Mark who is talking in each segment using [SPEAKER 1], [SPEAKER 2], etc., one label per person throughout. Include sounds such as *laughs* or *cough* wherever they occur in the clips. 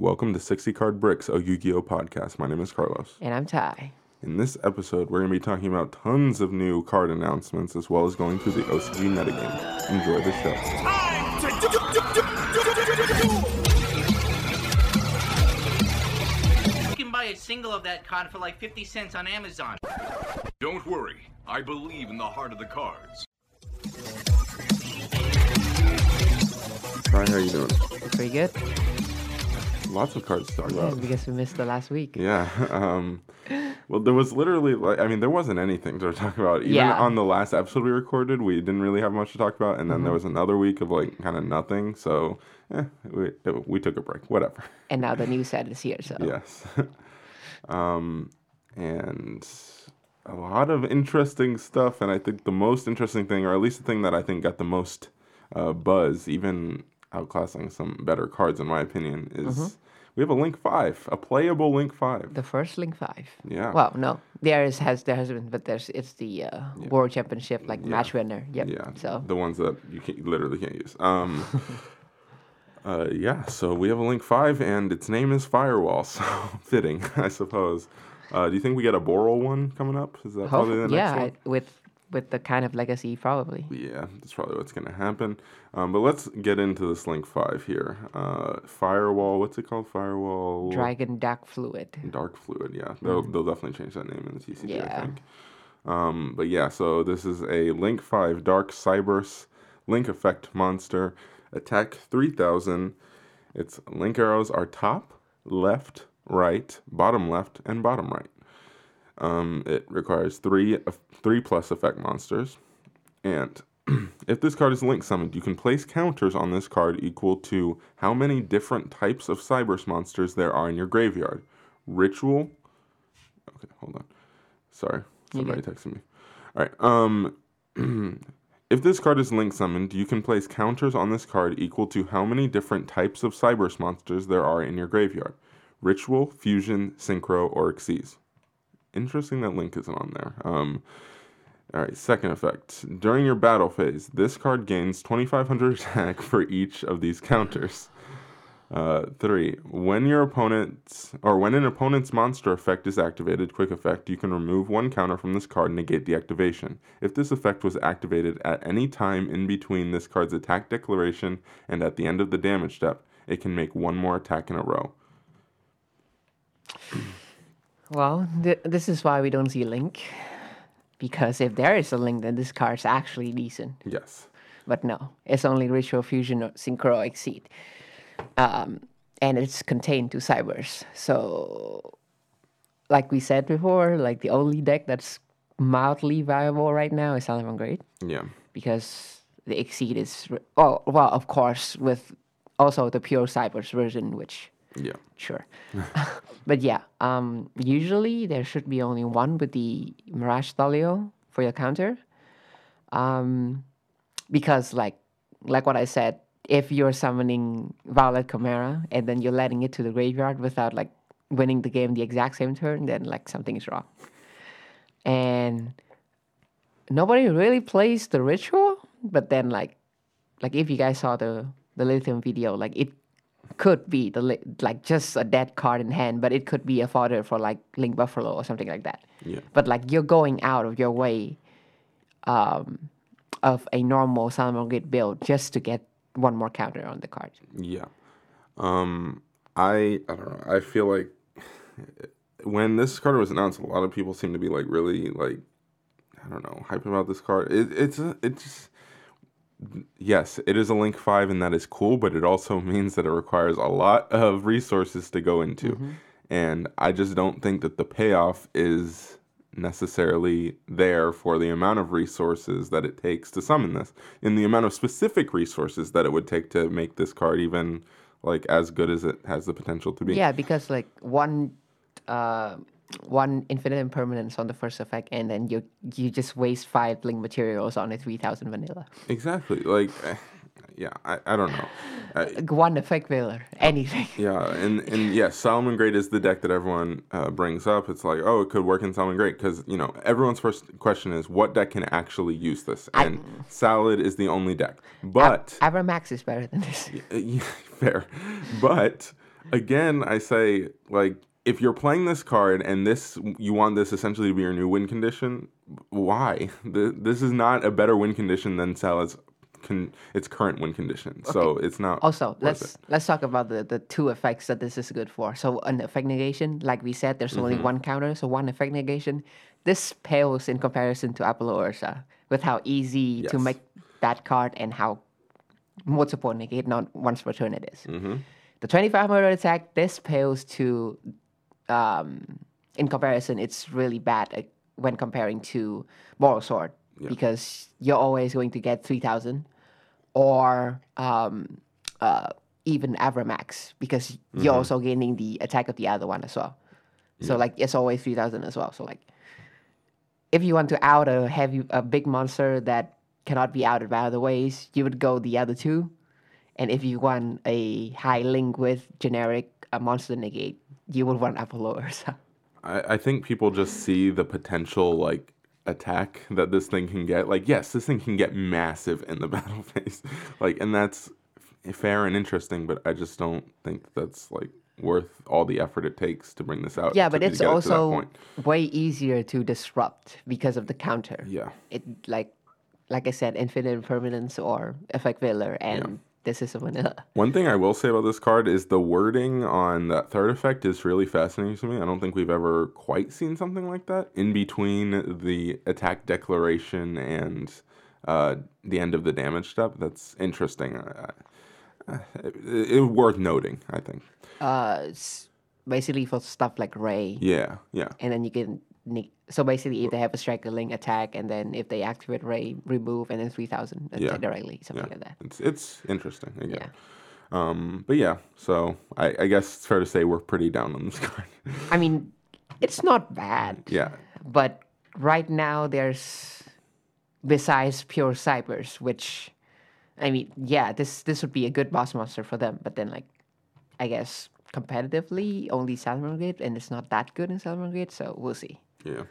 [SPEAKER 1] Welcome to 60 Card Bricks, a Yu Gi Oh podcast. My name is Carlos.
[SPEAKER 2] And I'm Ty.
[SPEAKER 1] In this episode, we're going to be talking about tons of new card announcements as well as going through the OCG metagame. Enjoy the show.
[SPEAKER 3] You can buy a single of that card for like 50 cents on Amazon.
[SPEAKER 4] Don't worry, I believe in the heart of the cards.
[SPEAKER 1] Brian, how are you doing?
[SPEAKER 2] Pretty good.
[SPEAKER 1] Lots of cards to talk
[SPEAKER 2] Yeah,
[SPEAKER 1] about.
[SPEAKER 2] because we missed the last week.
[SPEAKER 1] Yeah. Um, well, there was literally like I mean, there wasn't anything to talk about. Even
[SPEAKER 2] Yeah.
[SPEAKER 1] on the last episode we recorded, we didn't really have much to talk about, and then
[SPEAKER 2] Mm-hmm.
[SPEAKER 1] there was another week of like kind of nothing. So, eh, we we took a break. Whatever.
[SPEAKER 2] And now the new set is here, so
[SPEAKER 1] Yes. *laughs* um, and a lot of interesting stuff. And I think the most interesting thing, or at least the thing that I think got the most uh, buzz, even outclassing some better cards, in my opinion, is we have a Link 5, a playable Link 5.
[SPEAKER 2] the first Link Five.
[SPEAKER 1] Yeah.
[SPEAKER 2] Well, no, there is has there has been, but there's it's the uh, World Championship like match winner. Yep.
[SPEAKER 1] Yeah.
[SPEAKER 2] So
[SPEAKER 1] the ones that you can, literally can't use. Um, *laughs* uh, yeah. So we have a Link Five, and its name is Firewall. *laughs* So fitting, I suppose. Uh, do you think we get a Boral one coming up? Is that probably the next
[SPEAKER 2] yeah,
[SPEAKER 1] one?
[SPEAKER 2] I- with with the kind of legacy probably.
[SPEAKER 1] Yeah, that's probably what's gonna happen. Um, but let's get into this Link Five here. Uh, Firewall. What's it called? Firewall.
[SPEAKER 2] Dragon Dark Fluid.
[SPEAKER 1] Dark Fluid, yeah. They'll, they'll definitely change that name in the TCG, I think. Um, but yeah, so this is a Link 5 Dark Cyberse Link Effect monster. Attack 3000. Its Link arrows are top, left, right, bottom left, and bottom right. Um, it requires three, three plus effect monsters. And *clears throat* if this card is link summoned, you can place counters on this card equal to how many different types of Cyberse monsters there are in your graveyard. Ritual. Okay, hold on. Sorry, somebody texted me. All right. Um, *clears throat* if this card is link summoned, you can place counters on this card equal to how many different types of Cyberse monsters there are in your graveyard. Ritual, Fusion, Synchro, or Xyz. Interesting that Link isn't on there. Um, all right, second effect. During your battle phase, this card gains 2500 *laughs* attack for each of these counters. Uh, three. When your opponent's or when an opponent's monster effect is activated, quick effect, you can remove one counter from this card and negate the activation. If this effect was activated at any time in between this card's attack declaration and at the end of the damage step, it can make one more attack in a row.
[SPEAKER 2] Well, th- this is why we don't see a Link, because if there is a Link, then this card's actually decent.
[SPEAKER 1] Yes.
[SPEAKER 2] But no, it's only Ritual Fusion or Synchro Exceed. Um, and it's contained to Cyberse. So, like we said before, like the only deck that's mildly viable right now is Salamangreat
[SPEAKER 1] Yeah.
[SPEAKER 2] because the Exceed is, re- oh, well, of course, with also the pure Cyberse version, which
[SPEAKER 1] Yeah.
[SPEAKER 2] sure. *laughs* but yeah, um, usually there should be only one with the Mirage Stallio for your counter. Um, because like like what I said, if you're summoning Violet Chimera and then you're letting it to the graveyard without like winning the game the exact same turn, then like something is wrong. And nobody really plays the ritual, but then like like if you guys saw the the lithium video, like it could be the li- like just a dead card in hand, but it could be a fodder for like Link Buffalo or something like that.
[SPEAKER 1] Yeah.
[SPEAKER 2] But like you're going out of your way um, of a normal Salamangreat build just to get one more counter on the card.
[SPEAKER 1] Yeah. Um I I don't know. I feel like when this card was announced, a lot of people seem to be like really like I don't know, hype about this card. It, it's a, it's just yes, it is a Link 5 and that is cool, but it also *laughs* means that it requires a lot of resources to go into. And I just don't think that the payoff is necessarily there for the amount of resources that it takes to summon this in the amount of specific resources that it would take to make this card even like as good as it has the potential to be.
[SPEAKER 2] Yeah, because like one uh, one infinite impermanence on the first effect, and then you you just waste five link materials on a three thousand vanilla.
[SPEAKER 1] Exactly. Like eh, yeah, I, I don't know. I, *laughs*
[SPEAKER 2] one effect filler, anything. *laughs*
[SPEAKER 1] Yeah, and and yes, Salamangreat is the deck that everyone uh, brings up. It's like, oh, it could work in Salamangreat because you know everyone's first question is what deck can actually use this, and Salad is the only deck. But
[SPEAKER 2] Avramax is better than this.
[SPEAKER 1] uh, *laughs* yeah, fair, but again, I say like if you're playing this card and this you want this essentially to be your new win condition, why? Th- This is not a better win condition than Salah's con- its current win condition. So it's not.
[SPEAKER 2] Also, let's
[SPEAKER 1] it.
[SPEAKER 2] let's talk about the, the two effects that this is good for. So an effect negation, like we said, there's only
[SPEAKER 1] Mm-hmm.
[SPEAKER 2] one counter, so one effect negation. This pales in comparison to Apollousa with how easy to make that card and how multiple negate not once per turn it is.
[SPEAKER 1] Mm-hmm.
[SPEAKER 2] The 25 murder attack, this pales to um, in comparison, it's really bad uh, when comparing to Borrelsword because you're always going to get 3000 or um, uh, even Avramax because you're also gaining the attack of the other one as well. So like it's always 3000 as well. So like if you want to out a heavy a big monster that cannot be outed by other ways, you would go the other two. And if you want a high link with generic uh, monster negate, you would want Apollousa. *laughs*
[SPEAKER 1] I, I think people just see the potential like attack that this thing can get. Like, yes, this thing can get massive in the *laughs* battle phase. Like, and that's fair and interesting, but I just don't think that's like worth all the effort it takes to bring this out.
[SPEAKER 2] Yeah,
[SPEAKER 1] to-
[SPEAKER 2] but it's also way easier to disrupt because of the counter.
[SPEAKER 1] Yeah.
[SPEAKER 2] It like like I said, infinite impermanence or effect veiler, and this is a vanilla.
[SPEAKER 1] One thing I will say about this card is the wording on that third effect is really fascinating to me. I don't think we've ever quite seen something like that in between the attack declaration and uh, the end of the damage step. That's interesting. Uh, uh, it, it, worth noting, I think.
[SPEAKER 2] Uh, it's basically for stuff like Ray,
[SPEAKER 1] Yeah, yeah,
[SPEAKER 2] and then you can. So basically, if they have a striker link attack, and then if they activate Ray, remove, and then three thousand
[SPEAKER 1] Yeah.
[SPEAKER 2] directly, something
[SPEAKER 1] yeah.
[SPEAKER 2] like that.
[SPEAKER 1] It's it's interesting. Again.
[SPEAKER 2] Yeah.
[SPEAKER 1] Um, but yeah, so I, I guess it's fair to say we're pretty down on this *laughs* card.
[SPEAKER 2] I mean, it's not bad.
[SPEAKER 1] yeah,
[SPEAKER 2] But right now, there's besides pure cyberse, which I mean, yeah, this this would be a good boss monster for them. But then, like, I guess competitively, only Salamangreat, and it's not that good in Salamangreat, so we'll see.
[SPEAKER 1] Yeah.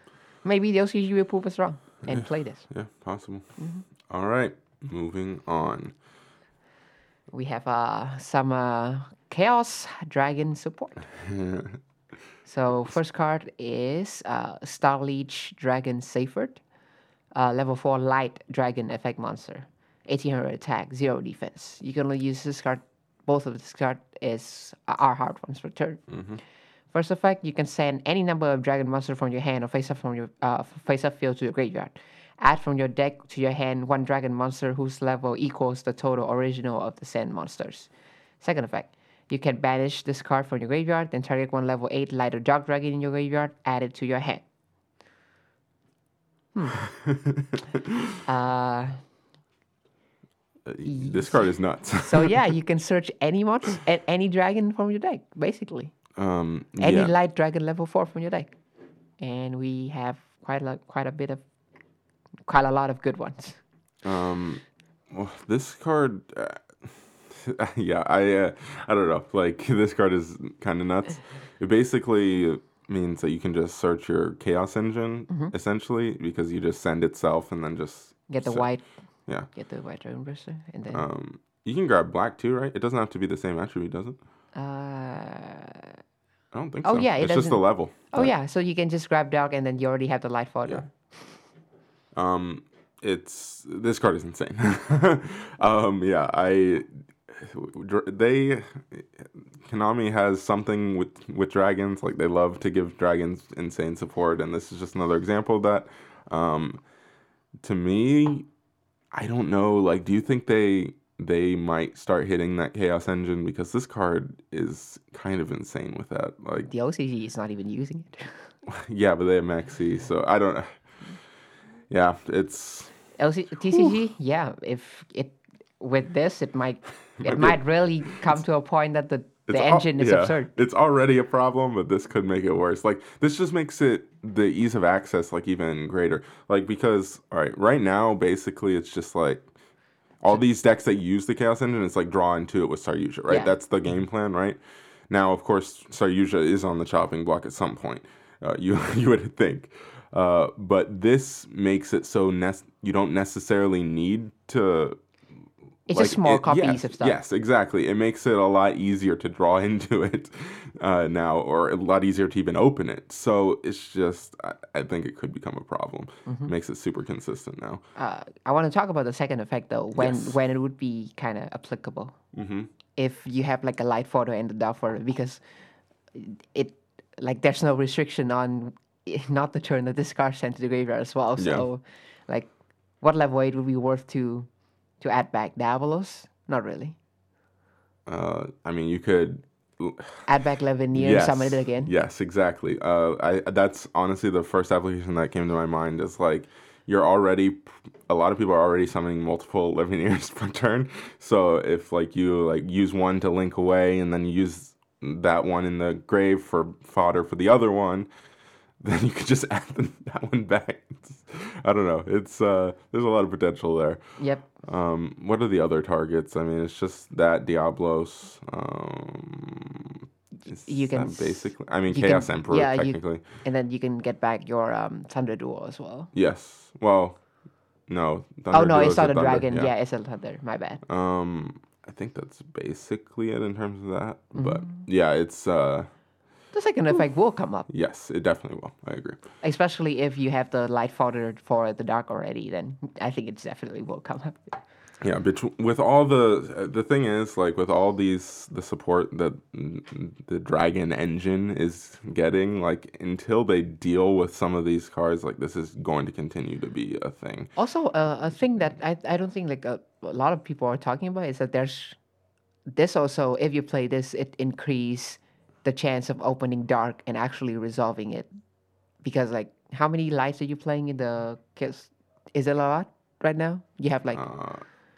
[SPEAKER 2] Maybe the OCG will prove us wrong and play this.
[SPEAKER 1] Yeah, possible.
[SPEAKER 2] Mm-hmm.
[SPEAKER 1] All right, moving on.
[SPEAKER 2] We have uh, some uh, Chaos Dragon support. *laughs* so first card is uh, Starliege Dragon Seyfert, uh, level four Light Dragon effect monster, 1800 attack, zero defense. You can only use this card. Both of this card is are hard ones per turn. First effect, you can send any number of dragon monster from your hand or face up from your uh, face up field to your graveyard. Add from your deck to your hand one dragon monster whose level equals the total original of the sand monsters. Second effect, you can banish this card from your graveyard, then target one level 8 light or dark dragon in your graveyard, add it to your hand. Hmm. uh, *laughs*
[SPEAKER 1] Uh, this card is nuts.
[SPEAKER 2] so yeah, *laughs* you can search any monster, any dragon from your deck, basically.
[SPEAKER 1] Um,
[SPEAKER 2] any
[SPEAKER 1] yeah.
[SPEAKER 2] light dragon level four from your deck, and we have quite a quite a bit of quite a lot of good ones.
[SPEAKER 1] Um, well, this card, uh, *laughs* yeah, I, uh, I don't know. Like *laughs* this card is kind of nuts. It basically means that you can just search your chaos engine essentially because you just send itself and then just
[SPEAKER 2] Get the
[SPEAKER 1] se-
[SPEAKER 2] white,
[SPEAKER 1] Yeah.
[SPEAKER 2] get the white dragon burster, and then
[SPEAKER 1] Um, you can grab black too, right? It doesn't have to be the same attribute, does it?
[SPEAKER 2] uh,
[SPEAKER 1] I don't think so.
[SPEAKER 2] Oh,
[SPEAKER 1] so.
[SPEAKER 2] yeah, it
[SPEAKER 1] it's just the level.
[SPEAKER 2] oh yeah, so you can just grab dog and then you already have the light fodder.
[SPEAKER 1] Um, it's this card is insane. *laughs* um, yeah, I they Konami has something with with dragons. Like they love to give dragons insane support, and this is just another example of that. Um, to me, I don't know. Like, do you think they they might start hitting that chaos engine because this card is kind of insane with that. Like,
[SPEAKER 2] The OCG is not even using it. *laughs*
[SPEAKER 1] yeah, but they have Maxi, so I don't. Yeah, it's
[SPEAKER 2] LC, TCG, yeah. If it with this, it might *laughs* it might really come to a point that the
[SPEAKER 1] It's
[SPEAKER 2] the
[SPEAKER 1] al-
[SPEAKER 2] engine is
[SPEAKER 1] yeah,
[SPEAKER 2] absurd.
[SPEAKER 1] It's already a problem, but this could make it worse. Like this just makes it the ease of access like even greater. Like because all right, right now basically it's just like all these decks that use the Chaos Engine, it's like draw into it with Saryuja, right?
[SPEAKER 2] Yeah.
[SPEAKER 1] That's the game plan, right? Now, of course, Saryuja is on the chopping block at some point. Uh, *laughs* you you would think, uh, but this makes it so you don't necessarily need to
[SPEAKER 2] It's just more copies
[SPEAKER 1] yes,
[SPEAKER 2] of stuff.
[SPEAKER 1] Yes, exactly. It makes it a lot easier to draw *laughs* into it uh, now, or a lot easier to even open it. So it's just, I, I think it could become a problem.
[SPEAKER 2] Mm-hmm.
[SPEAKER 1] Makes it super consistent now.
[SPEAKER 2] Uh, I want to talk about the second effect though, when
[SPEAKER 1] Yes.
[SPEAKER 2] when it would be kind of applicable.
[SPEAKER 1] hmm
[SPEAKER 2] If you have like a light photo and a dark photo, because it like there's no restriction on *laughs* not to turn the discard sent to the graveyard as well.
[SPEAKER 1] Yeah.
[SPEAKER 2] So, like, what level eight would be worth to to add back Diabolos? Not really.
[SPEAKER 1] Uh, I mean, you could
[SPEAKER 2] Add back Levianeer and summon it again.
[SPEAKER 1] Yes, exactly. Uh, I that's honestly the first application that came to my mind. Is like you're already a lot of people are already summoning multiple *laughs* Levianeers per turn. So if like you like use one to link away and then you use that one in the grave for fodder for the other one, *laughs* then you could just *laughs* add the, that one back. It's- *laughs* I don't know. It's uh, there's a lot of potential there.
[SPEAKER 2] Yep.
[SPEAKER 1] Um, what are the other targets? I mean, it's just that Diabolos. Um,
[SPEAKER 2] You can
[SPEAKER 1] basically. I mean, Chaos
[SPEAKER 2] can-
[SPEAKER 1] Emperor
[SPEAKER 2] yeah, you-
[SPEAKER 1] technically.
[SPEAKER 2] And then you can get back your um, Thunder Duel as well.
[SPEAKER 1] Yes. Well, no.
[SPEAKER 2] oh no,
[SPEAKER 1] Duo
[SPEAKER 2] it's not a
[SPEAKER 1] Thunder,
[SPEAKER 2] dragon. Yeah. it's a Thunder. My bad.
[SPEAKER 1] Um, I think that's basically it in terms of that.
[SPEAKER 2] Mm-hmm.
[SPEAKER 1] But yeah, it's uh,
[SPEAKER 2] The second effect will come up,
[SPEAKER 1] yes, it definitely will. I agree.
[SPEAKER 2] especially if you have the light fodder for the dark already. Then I think it definitely will come up.
[SPEAKER 1] Yeah, betw- with all the the thing is like with all these the support that the Dragon engine is getting, like until they deal with some of these cards, like this is going to continue to be a thing.
[SPEAKER 2] Also, uh, a thing that I, I don't think like a, a lot of people are talking about is that there's this also if you play this it increase the chance of opening dark and actually resolving it because like how many lights are you playing in the case is it a lot right now you have like
[SPEAKER 1] Uh,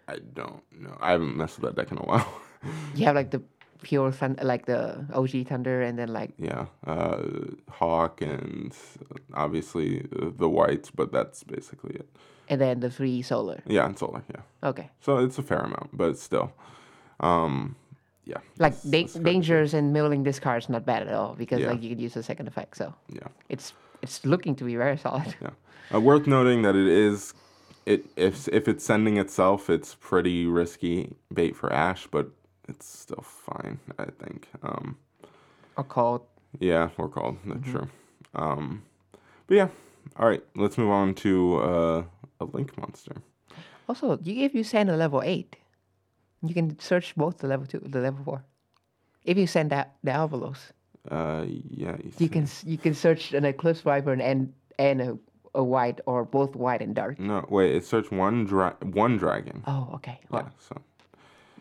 [SPEAKER 1] I don't know. I haven't messed with that deck in a while. *laughs*
[SPEAKER 2] you have like the pure thun- like the og thunder and then like
[SPEAKER 1] yeah, uh, Hawk and obviously the whites, but that's basically it.
[SPEAKER 2] and then the three solar
[SPEAKER 1] Yeah, and solar. Yeah,
[SPEAKER 2] okay
[SPEAKER 1] so it's a fair amount, but still, um, yeah.
[SPEAKER 2] like
[SPEAKER 1] it's-
[SPEAKER 2] da- dangers and milling this card is not bad at all because
[SPEAKER 1] Yeah.
[SPEAKER 2] like you can use the second effect so
[SPEAKER 1] Yeah.
[SPEAKER 2] it's it's looking to be very solid
[SPEAKER 1] Yeah. Uh, worth noting that it is it if if it's sending itself, it's pretty risky bait for Ash, but it's still fine, I think. Um,
[SPEAKER 2] or called
[SPEAKER 1] yeah, we're called. That's true. Um, but yeah. All right, let's move on to uh, a link monster.
[SPEAKER 2] Also, you gave you send a level eight, you can search both the level two, the level four. If you send out the Alvalos,
[SPEAKER 1] Uh, yeah, you,
[SPEAKER 2] can you can search an Eclipse Wyvern and and a, a white or both white and dark.
[SPEAKER 1] No, wait. It searched one dra- one dragon.
[SPEAKER 2] Oh, okay. Well,
[SPEAKER 1] Yeah, so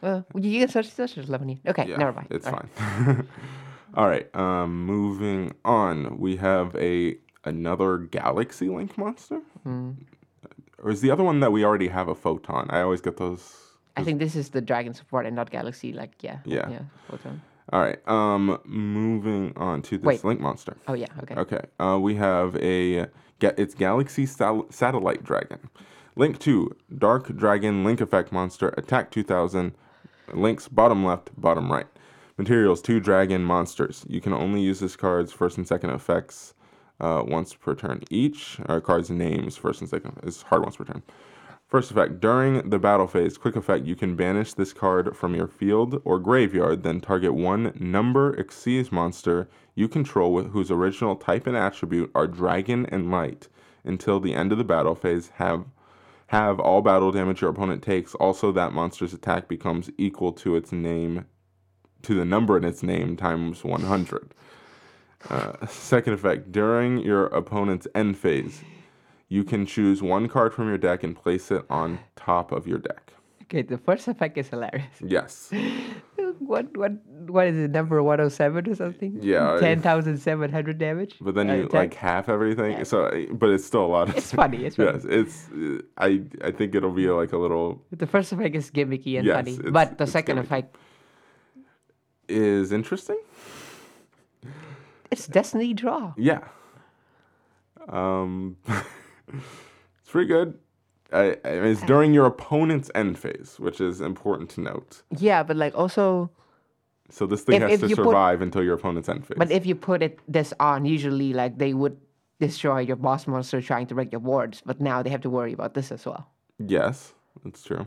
[SPEAKER 2] uh, you can search search eight. Okay,
[SPEAKER 1] yeah,
[SPEAKER 2] never mind.
[SPEAKER 1] It's
[SPEAKER 2] All right.
[SPEAKER 1] fine. *laughs* All right. Um, moving on, we have a another Galaxy Link monster.
[SPEAKER 2] Hmm.
[SPEAKER 1] Or is the other one that we already have a photon? I always get those.
[SPEAKER 2] I think this is the Dragon support and not Galaxy. Like yeah.
[SPEAKER 1] Yeah.
[SPEAKER 2] Yeah.
[SPEAKER 1] All right. Um, moving on to this
[SPEAKER 2] Wait.
[SPEAKER 1] Link monster.
[SPEAKER 2] Oh yeah. Okay.
[SPEAKER 1] Okay. Uh, we have a ga- it's Galaxy Sal- Satellite Dragon. Link 2, Dark Dragon Link Effect Monster, Attack 2000, links bottom left, bottom right. Materials 2 Dragon Monsters. You can only use this card's first and second effects uh, once per turn each. Or card's names first and second is hard once per turn. First effect during the battle phase, quick effect, you can banish this card from your field or graveyard, then target one number exceeds monster you control with whose original type and attribute are dragon and light until the end of the battle phase. Have have all battle damage your opponent takes. Also, that monster's attack becomes equal to its name, to the number in its name times 100. Uh, second effect during your opponent's end phase, you can choose one card from your deck and place it on top of your deck.
[SPEAKER 2] Okay. The first effect is hilarious. *laughs*
[SPEAKER 1] Yes.
[SPEAKER 2] What what what is it? Number one hundred seven or something?
[SPEAKER 1] Yeah,
[SPEAKER 2] Ten thousand seven hundred damage.
[SPEAKER 1] But then
[SPEAKER 2] uh,
[SPEAKER 1] you
[SPEAKER 2] attack?
[SPEAKER 1] like half everything. So, uh, but it's still a lot. Of
[SPEAKER 2] It's funny, it's *laughs* funny.
[SPEAKER 1] yes, it's. uh, I I think it'll be like a little
[SPEAKER 2] The first effect is gimmicky and
[SPEAKER 1] Yes,
[SPEAKER 2] funny, but the second
[SPEAKER 1] gimmicky.
[SPEAKER 2] effect,
[SPEAKER 1] is interesting.
[SPEAKER 2] it's Destiny Draw.
[SPEAKER 1] Yeah. Um, *laughs* *laughs* it's pretty good. I, I mean, it's during your opponent's end phase, which is important to note.
[SPEAKER 2] Yeah, but like also,
[SPEAKER 1] So this thing
[SPEAKER 2] If-
[SPEAKER 1] has
[SPEAKER 2] if
[SPEAKER 1] to
[SPEAKER 2] you put-
[SPEAKER 1] survive until your opponent's end phase.
[SPEAKER 2] but if you put it this on, usually like they would destroy your boss monster trying to break your wards, but now they have to worry about this as well.
[SPEAKER 1] yes, that's true.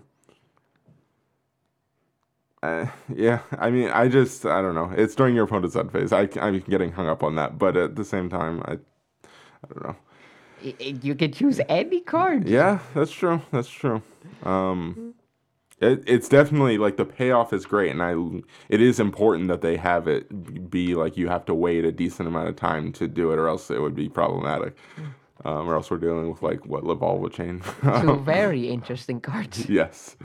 [SPEAKER 1] Uh, yeah, I mean, I just, I don't know. It's during your opponent's end phase. I, I'm getting hung up on that, but at the same time, I, I don't know.
[SPEAKER 2] You can choose any card.
[SPEAKER 1] Yeah, that's true. That's true. Um, it, it's definitely like the payoff is great, and I, it is important that they have it be like you have to wait a decent amount of time to do it, or else it would be problematic. Um, or else we're dealing with like what Lavalval chain.
[SPEAKER 2] Two *laughs* very interesting cards.
[SPEAKER 1] yes.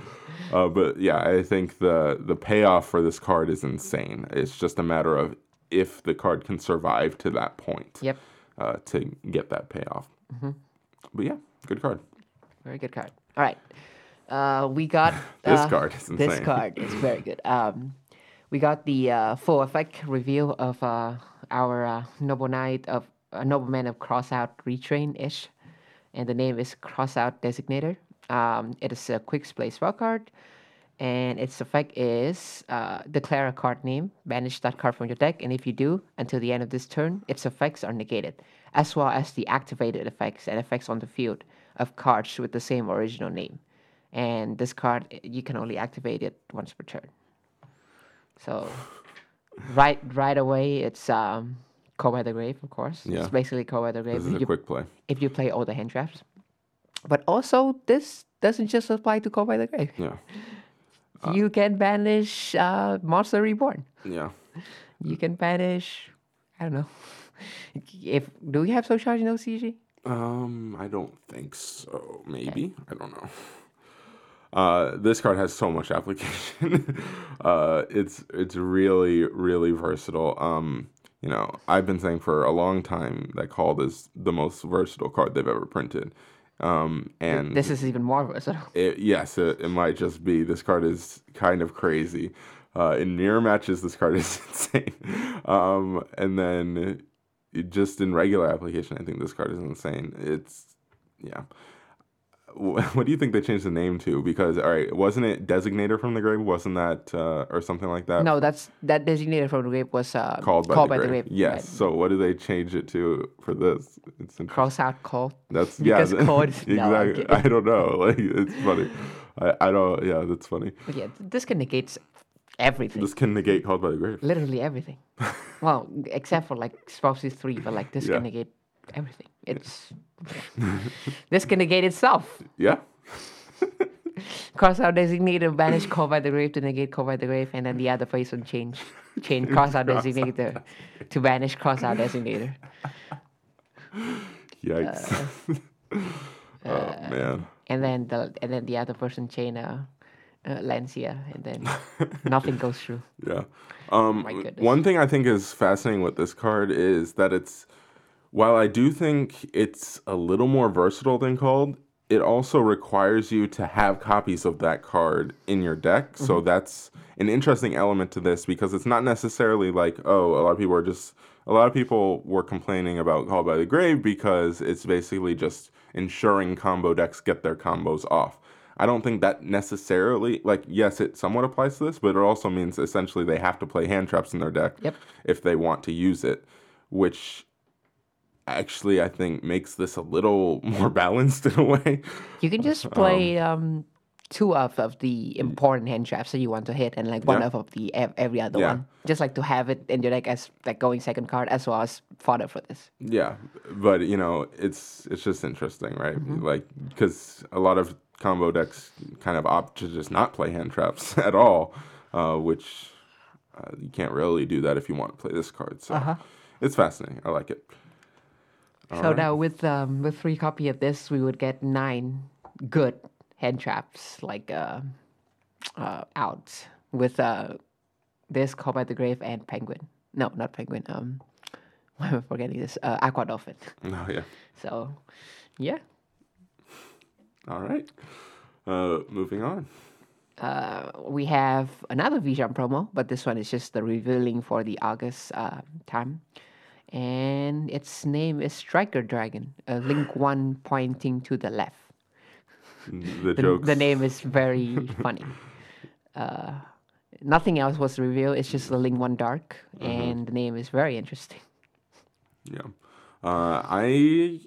[SPEAKER 1] Uh, but yeah, I think the the payoff for this card is insane. It's just a matter of if the card can survive to that point
[SPEAKER 2] Yep.
[SPEAKER 1] uh, to get that payoff. But yeah, good card.
[SPEAKER 2] Very good card. All right. Uh, we got *laughs*
[SPEAKER 1] This
[SPEAKER 2] uh,
[SPEAKER 1] card is
[SPEAKER 2] This card is very good. Um, we got the uh, full effect reveal of uh, our uh, noble knight of uh, nobleman of crossout retrain ish, and the name is crossout designator. Um, it is a quick play spell card, and its effect is uh, declare a card name, banish that card from your deck, and if you do, until the end of this turn, its effects are negated, as well as the activated effects and effects on the field of cards with the same original name. And this card, you can only activate it once per turn. So, right right away, it's um, Call by the Grave, of course.
[SPEAKER 1] Yeah.
[SPEAKER 2] It's basically Call by the Grave.
[SPEAKER 1] This is
[SPEAKER 2] if
[SPEAKER 1] a
[SPEAKER 2] you
[SPEAKER 1] quick play.
[SPEAKER 2] if you play all the hand traps. But also, this doesn't just apply to Call by the Grave.
[SPEAKER 1] Yeah. *laughs*
[SPEAKER 2] you can banish uh, Monster Reborn.
[SPEAKER 1] Yeah.
[SPEAKER 2] You can banish, I don't know. *laughs* If do we have social charge no CG?
[SPEAKER 1] Um, I don't think so. Maybe I don't know. Uh, this card has so much *laughs* application. uh, it's it's really really versatile. Um, you know, I've been saying for a long time that called is the most versatile card they've ever printed. Um, and
[SPEAKER 2] This is even more
[SPEAKER 1] it, yes, it, it might just be. This card is kind of crazy. Uh, in mirror matches, this card *laughs* is insane. Um, and then it, just in regular application, I think this card is insane. It's yeah. Wh- *laughs* What do you think they changed the name to? Because all right, wasn't it Designator from the Grave? Wasn't that uh, or something like that?
[SPEAKER 2] No, that's that designated from the grave was uh,
[SPEAKER 1] Called by,
[SPEAKER 2] called
[SPEAKER 1] the,
[SPEAKER 2] by
[SPEAKER 1] grave.
[SPEAKER 2] the grave.
[SPEAKER 1] Yes.
[SPEAKER 2] right.
[SPEAKER 1] So what do they change it to for this? It's.
[SPEAKER 2] Cross out call.
[SPEAKER 1] That's *laughs* yeah. *laughs*
[SPEAKER 2] Because code is- no,
[SPEAKER 1] exactly. I don't know. Like it's funny. I, I don't. Yeah, that's funny.
[SPEAKER 2] But yeah, this can negate everything.
[SPEAKER 1] This can negate called by the grave.
[SPEAKER 2] Literally everything. well, except for like Spouses 3, but like this
[SPEAKER 1] Yeah.
[SPEAKER 2] can negate everything. It's *laughs* this can negate itself.
[SPEAKER 1] Yeah. *laughs*
[SPEAKER 2] Cross out designator, banish call by the grave to negate call by the grave, and then the other person change. Change *laughs* cross out designator to banish cross out designator.
[SPEAKER 1] Yikes. oh man.
[SPEAKER 2] And then the and then the other person chain uh, uh Lancia and then nothing goes through.
[SPEAKER 1] Yeah. Um,
[SPEAKER 2] my goodness.
[SPEAKER 1] one thing I think is fascinating with this card is that it's, while I do think it's a little more versatile than called, it also requires you to have copies of that card in your deck.
[SPEAKER 2] Mm-hmm.
[SPEAKER 1] So that's an interesting element to this because it's not necessarily like, oh, a lot of people are just, a lot of people were complaining about Call by the Grave because it's basically just ensuring combo decks get their combos off. I don't think that necessarily like yes, it somewhat applies to this, but it also means essentially they have to play hand traps in their deck
[SPEAKER 2] Yep.
[SPEAKER 1] if they want to use it, which actually I think makes this a little *laughs* more balanced in a way.
[SPEAKER 2] You can just play um, two of, of the important hand traps that you want to hit, and like one
[SPEAKER 1] Yeah.
[SPEAKER 2] of, of the every other
[SPEAKER 1] Yeah.
[SPEAKER 2] one. Just like to have it in your deck as like going second card, as well as fodder for this.
[SPEAKER 1] Yeah, but you know, it's it's just interesting, right? Like because a lot of combo decks kind of opt to just not play hand traps *laughs* at all, uh, which uh, you can't really do that if you want to play this card. So it's fascinating. I like it.
[SPEAKER 2] So now with um, with three copy of this, we would get nine good hand traps like uh, uh, out with uh, this Call by the Grave and Penguin. No, not Penguin. Um, *laughs* why am I forgetting this? Uh, Aqua Dolphin. *laughs*
[SPEAKER 1] Oh yeah.
[SPEAKER 2] So, yeah.
[SPEAKER 1] All right. Uh, moving on.
[SPEAKER 2] uh, we have another Vision promo, but this one is just the revealing for the August uh, time. And its name is Striker Dragon, a link *sighs* one pointing to the left.
[SPEAKER 1] The,
[SPEAKER 2] The,
[SPEAKER 1] jokes.
[SPEAKER 2] the name is very *laughs* funny. Uh, nothing else was revealed, it's just the link one dark, and the name is very interesting.
[SPEAKER 1] Yeah. Uh, I.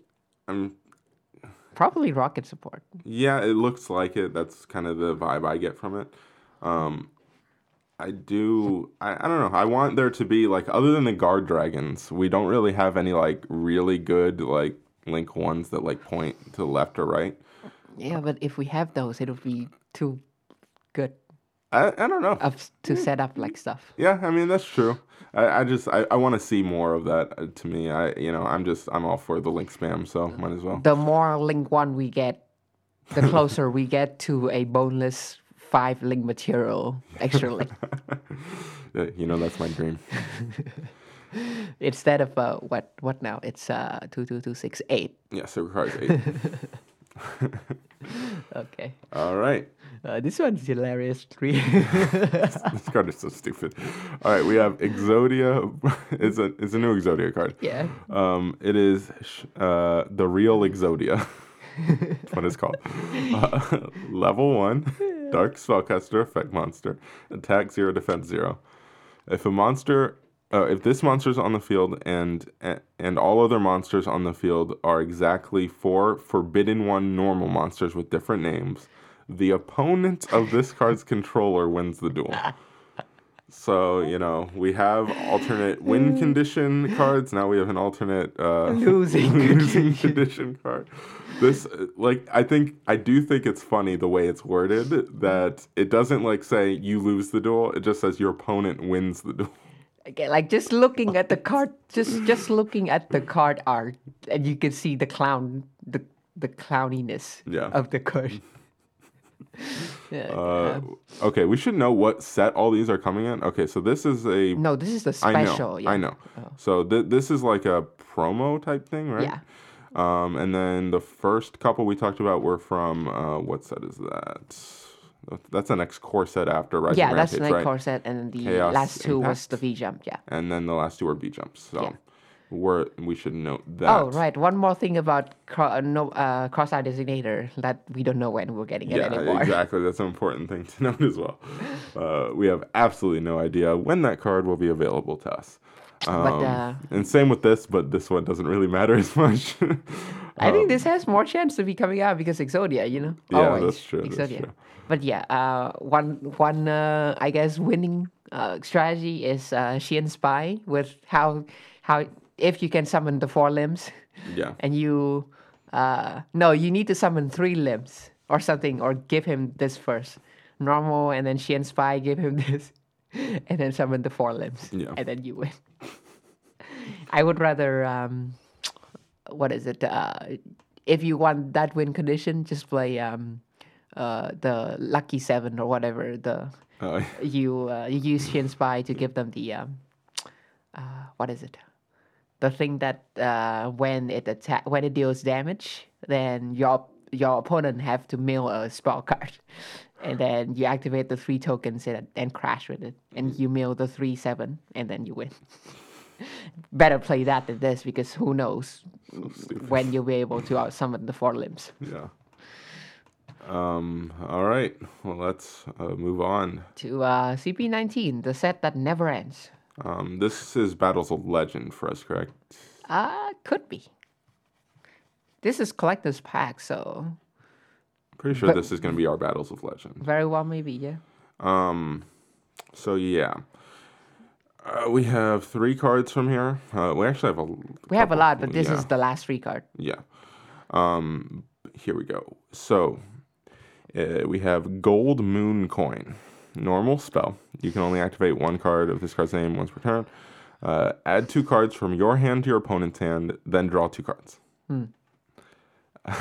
[SPEAKER 1] I'm.
[SPEAKER 2] Probably rocket support.
[SPEAKER 1] Yeah, it looks like it. That's kind of the vibe I get from it. Um, I do. I, I don't know. I want there to be like other than the guard dragons, we don't really have any like really good like link ones that like point to left or right.
[SPEAKER 2] Yeah, but if we have those, it'll be too good
[SPEAKER 1] I, I don't know.
[SPEAKER 2] of to set up like stuff.
[SPEAKER 1] Yeah, I mean that's true. I, I just I, I want to see more of that. uh, To me, I you know I'm just I'm all for the link spam, so might as well.
[SPEAKER 2] The more link one we get, the closer we get to a boneless five link material extra link. *laughs*
[SPEAKER 1] You know that's my dream. *laughs*
[SPEAKER 2] Instead of uh, what what now? It's uh two two two six eight.
[SPEAKER 1] Yeah, so requires eight. *laughs*
[SPEAKER 2] Okay.
[SPEAKER 1] all right.
[SPEAKER 2] Uh, this one's hilarious. Three.
[SPEAKER 1] This card is so stupid. All right, we have Exodia. it's a it's a new Exodia card.
[SPEAKER 2] yeah.
[SPEAKER 1] Um, it is sh- uh, the real Exodia. That's what it's called. Uh, level one, Dark Spellcaster effect monster, attack zero, defense zero. If a monster, uh, if this monster is on the field and and all other monsters on the field are exactly four Forbidden One normal monsters with different names, the opponent of this card's controller wins the duel. *laughs* So you know we have alternate win condition cards. Now we have an alternate uh, *laughs*
[SPEAKER 2] Losing *laughs*
[SPEAKER 1] losing condition card. This uh, like I think I do think it's funny the way it's worded that it doesn't like say you lose the duel. It just says your opponent wins the duel.
[SPEAKER 2] Okay, like just looking at the *laughs* card, just just looking at the card art, and you can see the clown, the the clowniness
[SPEAKER 1] Yeah.
[SPEAKER 2] of the card. *laughs* yeah,
[SPEAKER 1] Uh, okay, we should know what set all these are coming in. Okay, so this is a
[SPEAKER 2] no, this is the
[SPEAKER 1] I
[SPEAKER 2] special.
[SPEAKER 1] know,
[SPEAKER 2] yeah.
[SPEAKER 1] I know. So th- this is like a promo type thing, right?
[SPEAKER 2] Yeah.
[SPEAKER 1] Um, and then the first couple we talked about were from uh, what set is that? That's the next core set after Rising
[SPEAKER 2] Yeah, that's
[SPEAKER 1] Rampage,
[SPEAKER 2] the night
[SPEAKER 1] right?
[SPEAKER 2] corset, and then the
[SPEAKER 1] Chaos
[SPEAKER 2] last two was the V jump. Yeah.
[SPEAKER 1] And then the last two were B jumps. So
[SPEAKER 2] Yeah.
[SPEAKER 1] We're we should note that.
[SPEAKER 2] Oh, right. One more thing about cro- uh, no uh, cross-eye designator that we don't know when we're getting it
[SPEAKER 1] Yeah,
[SPEAKER 2] anymore. *laughs*
[SPEAKER 1] exactly. That's an important thing to *laughs* note as well. Uh, we have absolutely no idea when that card will be available to us. Um,
[SPEAKER 2] But, uh,
[SPEAKER 1] and same with this, but this one doesn't really matter *laughs* as much.
[SPEAKER 2] I think this has more chance to be coming out because Exodia, you know.
[SPEAKER 1] Yeah,
[SPEAKER 2] Always
[SPEAKER 1] that's true, that's
[SPEAKER 2] Exodia.
[SPEAKER 1] true.
[SPEAKER 2] But yeah, uh, one one uh, I guess winning uh, strategy is uh, Shein Spy with how how if you can summon the four limbs
[SPEAKER 1] yeah. *laughs*
[SPEAKER 2] and you uh, no you need to summon three limbs or something or give him this first normal and then Shein Spy give him *laughs* this and then summon the four limbs
[SPEAKER 1] Yeah.
[SPEAKER 2] and then you win. *laughs* I would rather um, what is it? Uh, if you want that win condition, just play um, uh, the lucky seven or whatever. The
[SPEAKER 1] Uh,
[SPEAKER 2] you uh, you use Shin Spy to give them the um, uh, what is it? The thing that uh, when it attack when it deals damage, then your your opponent have to mill a spell *laughs* card, and then you activate the three tokens and, and crash with it, and you mill the three seven, and then you win. *laughs* Better play that than this because who knows when you'll be able to out summon the four limbs.
[SPEAKER 1] yeah. Um. All right. Well, let's uh, move on.
[SPEAKER 2] To uh, CP19, the set that never ends.
[SPEAKER 1] Um. This is Battles of Legend for us, correct?
[SPEAKER 2] Uh, could be. This is collector's pack, so
[SPEAKER 1] Pretty sure this is going to be our Battles of Legend.
[SPEAKER 2] very well maybe, yeah.
[SPEAKER 1] Um, so yeah, uh, we have three cards from here. Uh, we actually have a.
[SPEAKER 2] We have a lot, but this
[SPEAKER 1] yeah,
[SPEAKER 2] is the last three card.
[SPEAKER 1] yeah. Um, here we go. So uh, we have Gold Moon Coin, normal spell. You can only activate one card of this card's name once per turn. Uh, add two cards from your hand to your opponent's hand, then draw two cards. *laughs*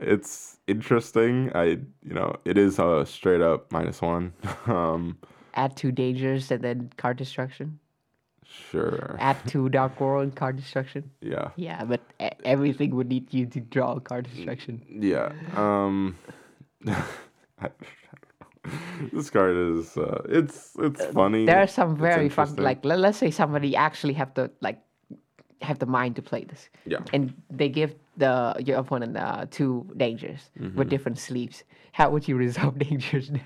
[SPEAKER 1] it's interesting. I, you know, it is a straight up minus one. *laughs* um,
[SPEAKER 2] Add two dangers and then card destruction.
[SPEAKER 1] sure.
[SPEAKER 2] Add two *laughs* dark world card destruction.
[SPEAKER 1] Yeah.
[SPEAKER 2] Yeah, but everything would need you to draw card destruction.
[SPEAKER 1] Yeah. Um, I, I don't know. *laughs* This card is uh, it's it's funny.
[SPEAKER 2] There are some very fun, like let, let's say somebody actually have the like have the mind to play this.
[SPEAKER 1] Yeah.
[SPEAKER 2] And they give the your opponent uh, two dangers
[SPEAKER 1] Mm-hmm.
[SPEAKER 2] with different sleeves. How would you resolve *laughs* dangers now?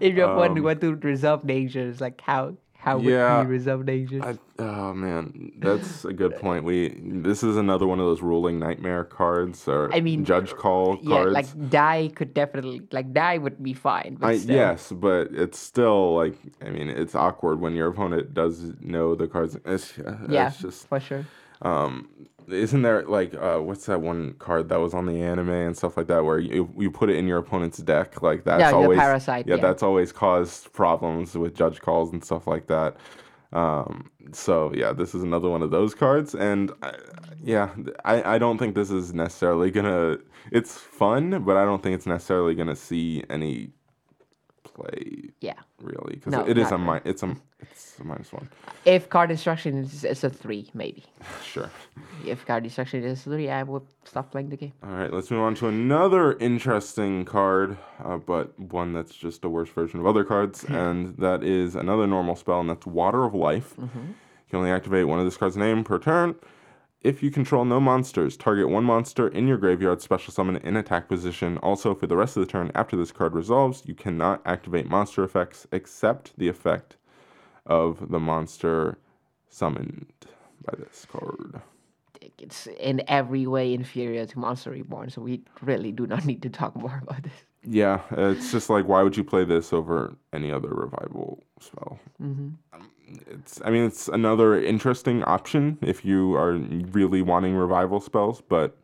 [SPEAKER 2] if your opponent
[SPEAKER 1] Um,
[SPEAKER 2] want to resolve dangers, like how How would
[SPEAKER 1] Yeah,
[SPEAKER 2] we resolve dangers?
[SPEAKER 1] I, oh man, that's a good point. We this is another one of those ruling nightmare cards or
[SPEAKER 2] I mean,
[SPEAKER 1] judge call
[SPEAKER 2] yeah,
[SPEAKER 1] cards.
[SPEAKER 2] like die could definitely like die would be fine. But
[SPEAKER 1] I, yes, but it's still like I mean it's awkward when your opponent does know the cards. It's, uh,
[SPEAKER 2] Yeah,
[SPEAKER 1] it's just
[SPEAKER 2] for sure.
[SPEAKER 1] Um, isn't there like uh, what's that one card that was on the anime and stuff like that where you you put it in your opponent's deck like that's
[SPEAKER 2] Yeah,
[SPEAKER 1] always
[SPEAKER 2] parasite,
[SPEAKER 1] yeah,
[SPEAKER 2] yeah.
[SPEAKER 1] that's always caused problems with judge calls and stuff like that. Um, so yeah, this is another one of those cards, and I, yeah, I I don't think this is necessarily gonna. It's fun, but I don't think it's necessarily gonna see any play
[SPEAKER 2] Yeah.
[SPEAKER 1] really because
[SPEAKER 2] No,
[SPEAKER 1] it is a
[SPEAKER 2] really.
[SPEAKER 1] mi- it's a *laughs* it's a minus one.
[SPEAKER 2] If card destruction is, is a three, maybe. *laughs*
[SPEAKER 1] Sure.
[SPEAKER 2] If card destruction is a three, I would stop playing the game.
[SPEAKER 1] All right, let's move on to another interesting card, uh, but one that's just a worse version of other cards, and that is another normal spell, and that's Water of Life. You can only activate one of this card's name per turn. If you control no monsters, target one monster in your graveyard, special summon in attack position. Also, for the rest of the turn after this card resolves, you cannot activate monster effects except the effect of the monster summoned by this card.
[SPEAKER 2] It's in every way inferior to Monster Reborn, so we really do not need to talk more about this.
[SPEAKER 1] Yeah, it's just like why would you play this over any other revival spell? Mm-hmm. It's I mean it's another interesting option if you are really wanting revival spells, but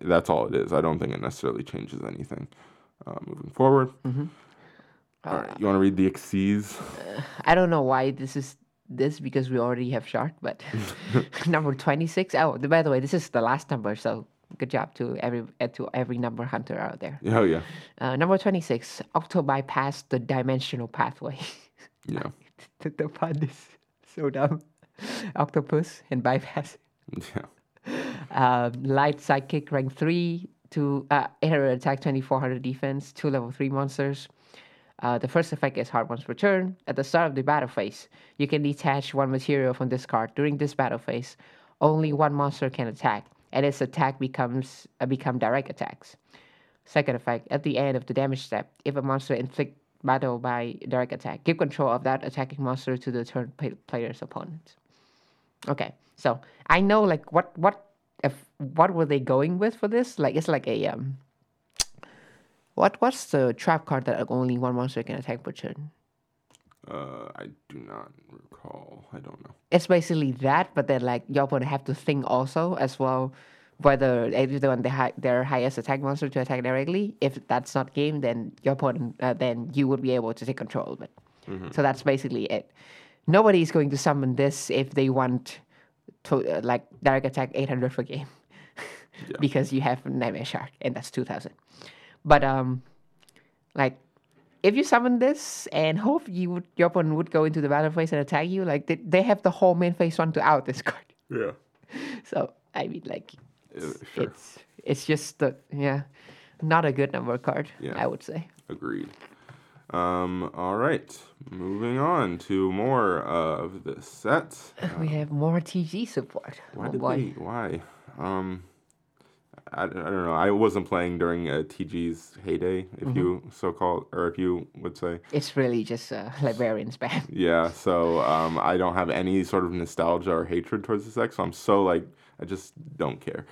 [SPEAKER 1] that's all it is. I don't think it necessarily changes anything uh, moving forward. All right, you want to read the Xyz?
[SPEAKER 2] I don't know why this is this because we already have Shard, but *laughs* *laughs* number twenty six. Oh, by the way, this is the last number, so good job to every uh, to every number hunter out there.
[SPEAKER 1] Oh yeah,
[SPEAKER 2] Uh, number twenty six. Octo bypass the dimensional pathway. *laughs*
[SPEAKER 1] yeah, *laughs*
[SPEAKER 2] the, the pun is so dumb. *laughs* Octopus and bypass.
[SPEAKER 1] yeah.
[SPEAKER 2] Um, light psychic rank three to uh, 800 attack, 2400 defense, two level three monsters. Uh, the first effect is hard one's return. At the start of the battle phase, you can detach one material from this card. During this battle phase, only one monster can attack, and its attack becomes uh, become direct attacks. Second effect, at the end of the damage step, if a monster inflict battle by direct attack, give control of that attacking monster to the turn play- player's opponent. Okay, so I know like what what if what were they going with for this? Like it's like a um. What what's the trap card that only one monster can attack per turn?
[SPEAKER 1] Uh, I do not recall. I don't know.
[SPEAKER 2] It's basically that, but then like your opponent have to think also as well whether if they want the high, their highest attack monster to attack directly. If that's not game, then your opponent uh, then you would be able to take control of it. So that's basically it. Nobody is going to summon this if they want to uh, like direct attack 800 per game *laughs* because you have Nightmare Shark and that's 2000. But um, like if you summon this and hope you would, your opponent would go into the battle phase and attack you, like they, they have the whole main phase one to out this card. *laughs*
[SPEAKER 1] Yeah.
[SPEAKER 2] So I mean, like
[SPEAKER 1] Uh, sure.
[SPEAKER 2] it's it's just the yeah, not a good number card.
[SPEAKER 1] Yeah.
[SPEAKER 2] I would say.
[SPEAKER 1] Agreed. Um, all right. Moving on to more of the set.
[SPEAKER 2] we have more TG support.
[SPEAKER 1] Why
[SPEAKER 2] oh
[SPEAKER 1] did
[SPEAKER 2] boy.
[SPEAKER 1] they? Why? Um, I, I don't know. I wasn't playing during uh, TG's heyday, if you so called, or if you would say.
[SPEAKER 2] It's really just *laughs* a librarian band. *laughs*
[SPEAKER 1] Yeah. So um, I don't have any sort of nostalgia or hatred towards the sex. So I'm so like, I just don't care.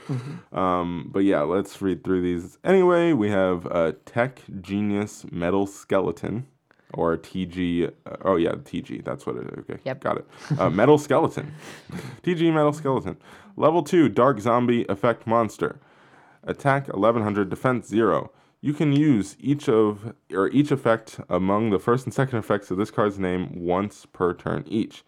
[SPEAKER 1] Um, but yeah, let's read through these. Anyway, we have uh, Tech Genius Metal Skeleton. Or TG, uh, oh yeah, TG, that's what it is. Okay,
[SPEAKER 2] Yep.
[SPEAKER 1] got it. Uh, metal Skeleton. *laughs* TG Metal Skeleton. Level 2 Dark Zombie Effect Monster. Attack 1100, defense 0. You can use each of or each effect among the first and second effects of this card's name once per turn each.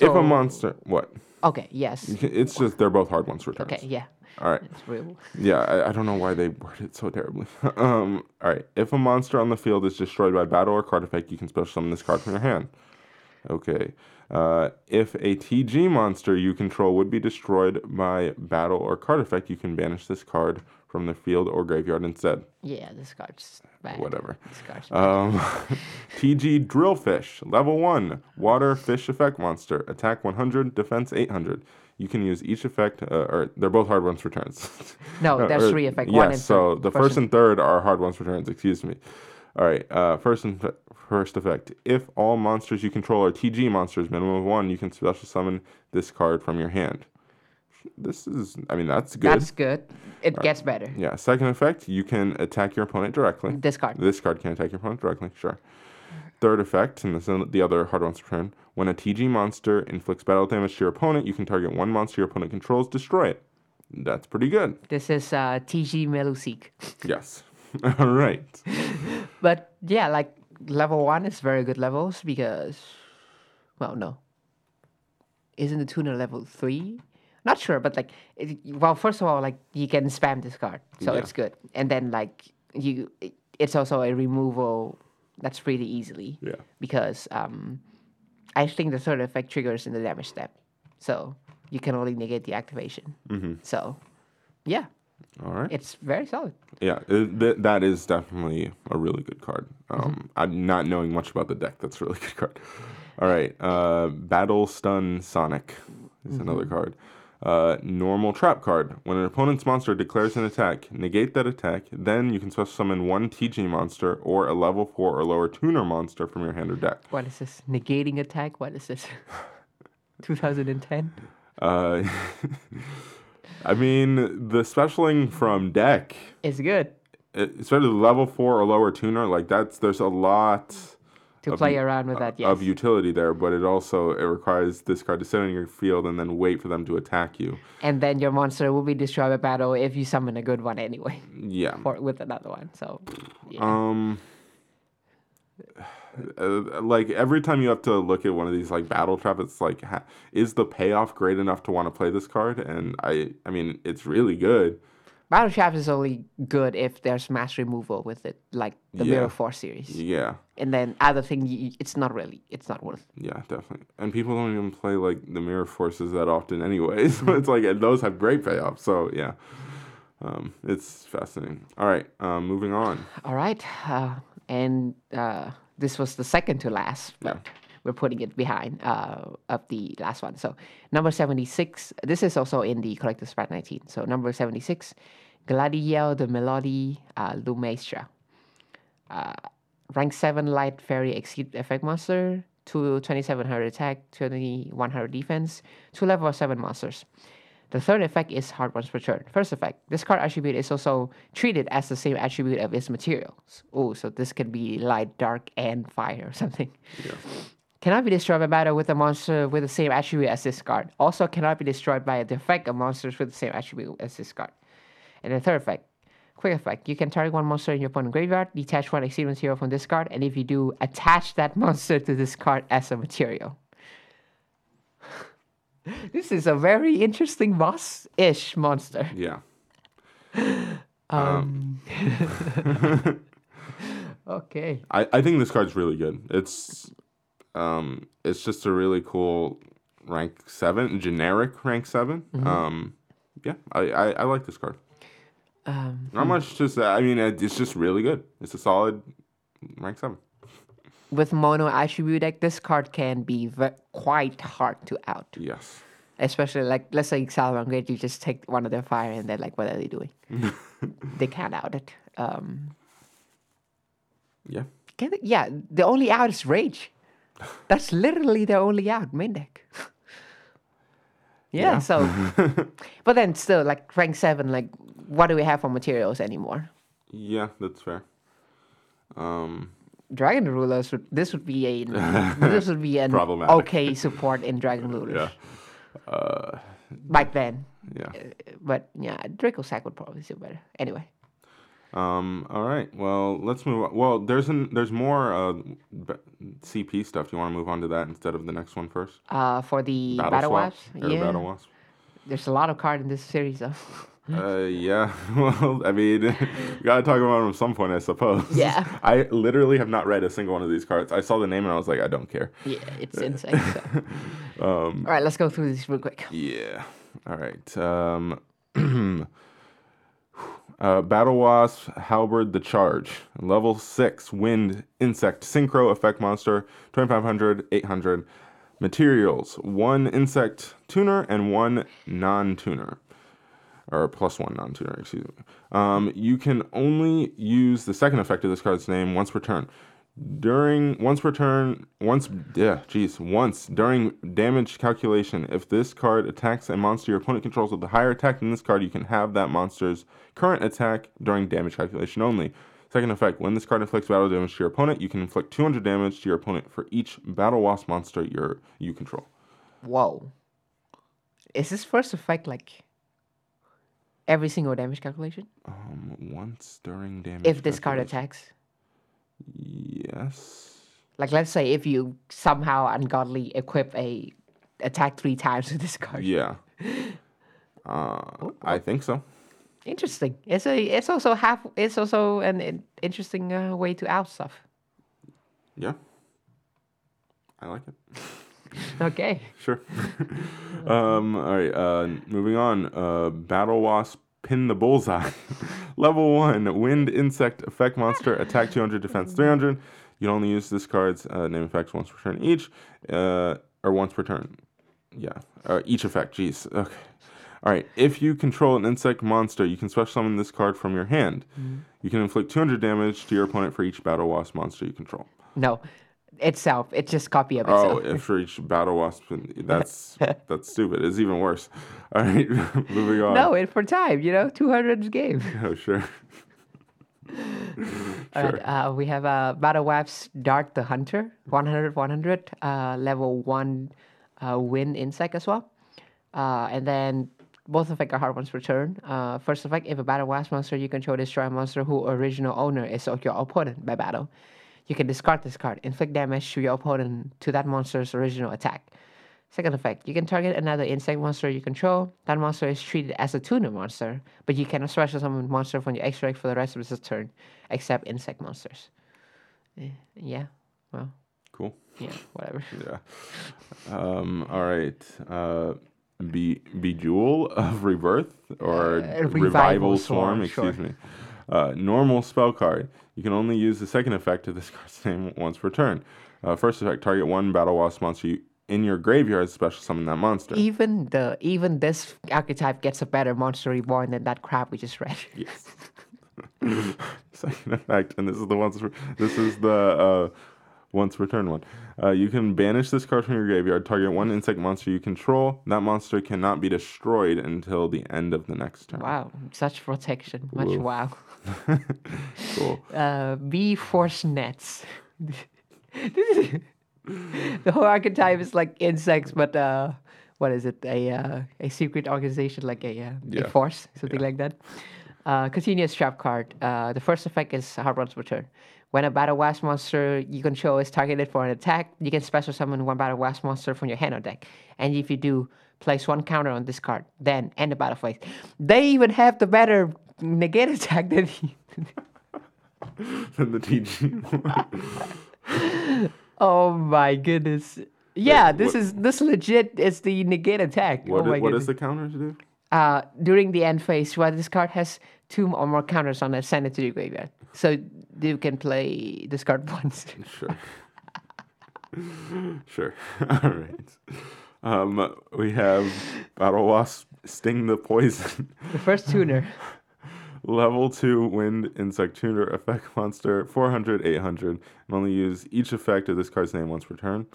[SPEAKER 1] if a monster, what?
[SPEAKER 2] Okay. Yes.
[SPEAKER 1] It's just they're both hard ones returns.
[SPEAKER 2] Okay. Yeah.
[SPEAKER 1] All right.
[SPEAKER 2] It's real.
[SPEAKER 1] Yeah, I, I don't know why they worded it so terribly. *laughs* um, all right. If a monster on the field is destroyed by battle or card effect, you can special summon this card from your hand. Okay. Uh, if a TG monster you control would be destroyed by battle or card effect, you can banish this card from the field or graveyard instead.
[SPEAKER 2] Yeah. This card's bad.
[SPEAKER 1] Whatever.
[SPEAKER 2] This card's bad.
[SPEAKER 1] Um, *laughs* TG Drillfish, level 1, water fish effect monster, attack 100, defense 800. You can use each effect, uh, or they're both hard ones for turns.
[SPEAKER 2] No, *laughs*
[SPEAKER 1] Uh,
[SPEAKER 2] there's
[SPEAKER 1] or-
[SPEAKER 2] three effect,
[SPEAKER 1] Yes,
[SPEAKER 2] one and
[SPEAKER 1] so the
[SPEAKER 2] First and-
[SPEAKER 1] and third are hard ones for turns, excuse me. All right. Uh, first and first effect. If all monsters you control are TG monsters, minimum of one, you can special summon this card from your hand. This is, I mean, that's good.
[SPEAKER 2] That's good. It gets better.
[SPEAKER 1] yeah. Second effect, you can attack your opponent directly.
[SPEAKER 2] This card.
[SPEAKER 1] This card can attack your opponent directly, sure. Third effect, and this is the other hard one's turn. When a TG monster inflicts battle damage to your opponent, you can target one monster your opponent controls, destroy it. That's pretty good.
[SPEAKER 2] This is uh, TG Melusik.
[SPEAKER 1] Yes. *laughs* All right. *laughs*
[SPEAKER 2] But yeah, like level one is very good levels because, well, no. Isn't the tuner level three? Not sure, but like, it, well, first of all, like you can spam this card, so
[SPEAKER 1] Yeah.
[SPEAKER 2] it's good. And then like you, it- it's also a removal that's pretty easily.
[SPEAKER 1] Yeah.
[SPEAKER 2] Because um, I think the third effect triggers in the damage step, so you can only negate the activation.
[SPEAKER 1] Mm-hmm.
[SPEAKER 2] So, yeah,
[SPEAKER 1] All right.
[SPEAKER 2] it's very solid.
[SPEAKER 1] Yeah, it, th- that is definitely a really good card. Um, I'm not knowing much about the deck. That's a really *laughs* good card. All right, uh, Battle Stun Sonic is another card. Uh, normal trap card. When an opponent's monster declares an attack, negate that attack. Then you can special summon one TG monster or a level four or lower tuner monster from your hand or deck.
[SPEAKER 2] What is this? Negating attack? What is this? *laughs* 2010?
[SPEAKER 1] Uh, *laughs* I mean, the specialing from deck
[SPEAKER 2] It's good
[SPEAKER 1] especially level four or lower tuner, like that's there's a lot
[SPEAKER 2] to
[SPEAKER 1] Of
[SPEAKER 2] play around with that. Yes.
[SPEAKER 1] of utility there, but it also it requires this card to sit on your field and then wait for them to attack you.
[SPEAKER 2] and then your monster will be destroyed by battle if you summon a good one anyway,
[SPEAKER 1] Yeah. *laughs*
[SPEAKER 2] or with another one. So, yeah.
[SPEAKER 1] Um. Uh, like every time you have to look at one of these like battle trap, it's like, ha- is the payoff great enough to want to play this card? And I, I mean, it's really good.
[SPEAKER 2] battle trap is only good if there's mass removal with it, like the
[SPEAKER 1] Yeah.
[SPEAKER 2] Mirror Force series.
[SPEAKER 1] Yeah,
[SPEAKER 2] And then other thing, it's not really, it's not worth.
[SPEAKER 1] yeah, definitely. And people don't even play like the mirror forces that often, anyway. *laughs* So it's like, and those have great payoffs. So yeah, um, it's fascinating. All right, um, moving on.
[SPEAKER 2] All right, uh, and uh, this was the second to last, but
[SPEAKER 1] Yeah.
[SPEAKER 2] we're putting it behind uh, of the last one. So number seventy six. This is also in the collector's pack nineteen. So number seventy six, Gladiel de Melody uh, Lumaestra. Uh, rank seven light fairy exceed effect monster. Two 2700 attack, 2100 defense, two level 7 monsters. The third effect is hard ones per turn. First effect, this card attribute is also treated as the same attribute of its materials. Oh, so this can be light, dark, and fire or something. Cannot be destroyed by battle with a monster with the same attribute as this card. Also cannot be destroyed by a defect of monsters with the same attribute as this card. And the third effect, quick effect, you can target one monster in your opponent's graveyard, detach one exceed material from this card, and if you do, attach that *laughs* monster to this card as a material. *laughs* this is a very interesting boss-ish monster.
[SPEAKER 1] Yeah. *laughs* *laughs*
[SPEAKER 2] Okay.
[SPEAKER 1] I, I think this card's really good. It's um it's just a really cool rank seven, generic rank 7 Um yeah, I, I, I like this card.
[SPEAKER 2] Um,
[SPEAKER 1] Not much to say. I mean, it's just really good. It's a solid rank seven.
[SPEAKER 2] With mono attribute deck, this card can be ve- quite hard to out.
[SPEAKER 1] Yes.
[SPEAKER 2] Especially like let's say Salamangreat, you just take one of their fire and they're like, what are they doing? *laughs* they can't out it. Um,
[SPEAKER 1] Yeah.
[SPEAKER 2] can they, yeah, the only out is Rage. *laughs* That's literally their only out main deck. yeah,
[SPEAKER 1] Yeah.
[SPEAKER 2] so *laughs* but then still like rank seven, like what do we have for materials anymore?
[SPEAKER 1] Yeah, that's fair. Um
[SPEAKER 2] Dragon Rulers would this would be a *laughs* this would be an okay support in Dragon Rulers
[SPEAKER 1] yeah. Uh
[SPEAKER 2] back then.
[SPEAKER 1] yeah.
[SPEAKER 2] But yeah, Draco Sack would probably do better. Anyway,
[SPEAKER 1] Um all right. Well, let's move on. Well, there's an there's more uh CP stuff. Do you want to move on to that instead of the next one first?
[SPEAKER 2] uh, for the
[SPEAKER 1] Battle,
[SPEAKER 2] Battle, Wasps, yeah,
[SPEAKER 1] Battle Wasp?
[SPEAKER 2] there's a lot of card in this series though. *laughs*
[SPEAKER 1] Uh, yeah. *laughs* Well, I mean, you *laughs* gotta talk about them at some point, I suppose.
[SPEAKER 2] Yeah. *laughs*
[SPEAKER 1] I literally have not read a single one of these cards. I saw the name and I was like, I don't care.
[SPEAKER 2] yeah, it's insane. So.
[SPEAKER 1] Um,
[SPEAKER 2] All right, let's go through these real quick.
[SPEAKER 1] yeah. All right. Um, *clears throat* uh, Battle Wasp, Halberd the Charge. Level 6, Wind, Insect, Synchro, Effect Monster, 2500, 800. Materials, one Insect Tuner and one Non Tuner. Or plus one non-tuner. Excuse me. Um, you can only use the second effect of this card's name once per turn. During once per turn, once yeah, geez, once during damage calculation, if this card attacks a monster your opponent controls with a higher attack than this card, you can have that monster's current attack during damage calculation only. Second effect: When this card inflicts battle damage to your opponent, you can inflict 200 damage to your opponent for each battle wasp monster your you control.
[SPEAKER 2] Whoa. Is this first effect like every single damage calculation?
[SPEAKER 1] Um, once during damage.
[SPEAKER 2] If this card attacks?
[SPEAKER 1] Yes.
[SPEAKER 2] Like let's say if you somehow ungodly equip a attack three times with this card.
[SPEAKER 1] Yeah. *laughs* Uh, I think so.
[SPEAKER 2] Interesting. It's a it's also half it's also an, in- interesting uh, way to out stuff.
[SPEAKER 1] Yeah. I like it. *laughs* *laughs*
[SPEAKER 2] Okay.
[SPEAKER 1] Sure. *laughs* um, all right. Uh, moving on. Uh, Battle Wasp pin the bullseye. *laughs* Level one. Wind insect effect monster. Attack 200. Defense 300. You can only use this card's uh, name effects once per turn each, uh, or once per turn. Yeah. Uh, each effect. Jeez. Okay. All right. If you control an insect monster, you can special summon this card from your hand. You can inflict 200 damage to your opponent for each Battle Wasp monster you control.
[SPEAKER 2] No. Itself. It's just copy of
[SPEAKER 1] Oh,
[SPEAKER 2] itself.
[SPEAKER 1] if for each battle wasp, that's *laughs* that's stupid. It's even worse. *laughs* All right, *laughs* moving on.
[SPEAKER 2] no, it for time, you know, 200 game.
[SPEAKER 1] Oh, sure.
[SPEAKER 2] Alright, uh, we have uh, Battle Wasp Dart the Hunter, 100, 100, uh, level 1 uh, wind insect as well. Uh, and then both effect are hard ones per turn. Uh, first effect, if a Battle Wasp monster you control destroy a monster who original owner is your opponent by battle, you can discard this card, inflict damage to your opponent to that monster's original attack. Second effect, you can target another insect monster you control. That monster is treated as a tuner monster, but you cannot special summon monster from your extra deck for the rest of its turn, except insect monsters. Eh, yeah, well,
[SPEAKER 1] Cool.
[SPEAKER 2] yeah, whatever. *laughs*
[SPEAKER 1] Yeah. Um. All right. Uh. Be Bejewel of Rebirth or
[SPEAKER 2] Uh,
[SPEAKER 1] Revival,
[SPEAKER 2] Revival
[SPEAKER 1] Swarm.
[SPEAKER 2] Swarm,
[SPEAKER 1] Excuse
[SPEAKER 2] sure.
[SPEAKER 1] me. Uh, normal spell card. You can only use the second effect of this *laughs* card's name once per turn. Uh, first effect: target one battle wasp monster you, in your graveyard. Special summon that monster.
[SPEAKER 2] Even the even this archetype gets a better monster reborn than that crap we just read. *laughs*
[SPEAKER 1] Yes. *laughs* Second effect, and this is the once. This is the uh, once return one. Uh, you can banish this card from your graveyard. Target one insect monster you control. That monster cannot be destroyed until the end of the next turn.
[SPEAKER 2] Wow, such protection. Much
[SPEAKER 1] Woof.
[SPEAKER 2] wow. *laughs*
[SPEAKER 1] Cool.
[SPEAKER 2] Uh, B force nets. *laughs* This is- *laughs* the whole archetype is like insects, but uh, what is it? A uh, a secret organization, like a, uh,
[SPEAKER 1] Yeah.
[SPEAKER 2] a force, something like that. Uh, continuous trap card. Uh, the first effect is hard one's return. When a battle wasp monster you control is targeted for an attack, you can special summon one battle wasp monster from your hand or deck. And if you do, place one counter on this card. Then end the battle phase. They even have the better negate attack *laughs* than he.
[SPEAKER 1] Then the TG.
[SPEAKER 2] Oh my goodness. Yeah, this
[SPEAKER 1] what-
[SPEAKER 2] is this legit is the negate attack.
[SPEAKER 1] what,
[SPEAKER 2] oh
[SPEAKER 1] i-
[SPEAKER 2] my
[SPEAKER 1] what is the counter do?
[SPEAKER 2] uh during the end phase while this card has two or more counters on it, send it to the graveyard. So you can play this card *laughs* once.
[SPEAKER 1] Sure. *laughs* sure. All right. Um, we have Battle Wasp Sting the Poison.
[SPEAKER 2] the first tuner.
[SPEAKER 1] Level 2 Wind Insect Tuner Effect *laughs* Monster, 400, 800, and only use each effect of this card's name once per turn.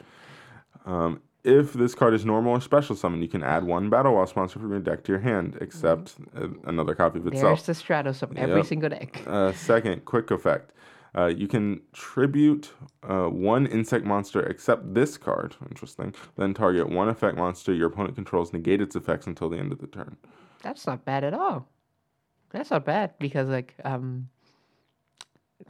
[SPEAKER 1] Um, if this card is normal or special summon, you can add one Battle Wasp monster from your deck to your hand, except uh, another copy of itself.
[SPEAKER 2] There's the Stratos of every
[SPEAKER 1] Yep.
[SPEAKER 2] single deck.
[SPEAKER 1] Uh, second, quick effect. Uh, you can tribute uh, one insect monster except this card. Interesting. Then target one effect monster your opponent controls, negate its effects until the end of the turn.
[SPEAKER 2] That's not bad at all. That's not bad because like um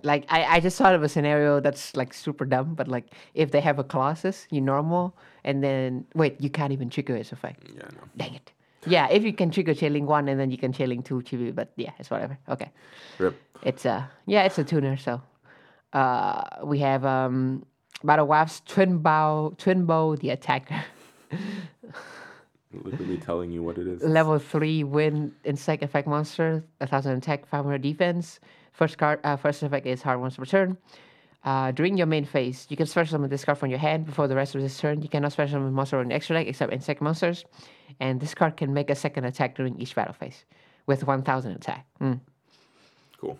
[SPEAKER 2] like I, I just thought of a scenario that's like super dumb, but like if they have a Colossus, you normal, and then wait, you can't even trigger its effect.
[SPEAKER 1] Yeah, no.
[SPEAKER 2] Dang it. Yeah, if you can trigger chilling one and then you can chilling two chibi, but yeah, it's whatever. Okay.
[SPEAKER 1] Rip.
[SPEAKER 2] It's a yeah, it's a tuner, so uh we have um Battle Wasp Twin Bow Twin Bow the attacker. *laughs*
[SPEAKER 1] Literally telling you what it is.
[SPEAKER 2] Level three win insect effect monster, a thousand attack, five hundred defense. First card, uh, first effect is hard once per turn. Uh, during your main phase, you can special summon this card from your hand before the rest of this turn. You cannot special summon monster on extra deck except insect monsters, and this card can make a second attack during each battle phase. with 1,000 attack. Mm.
[SPEAKER 1] Cool.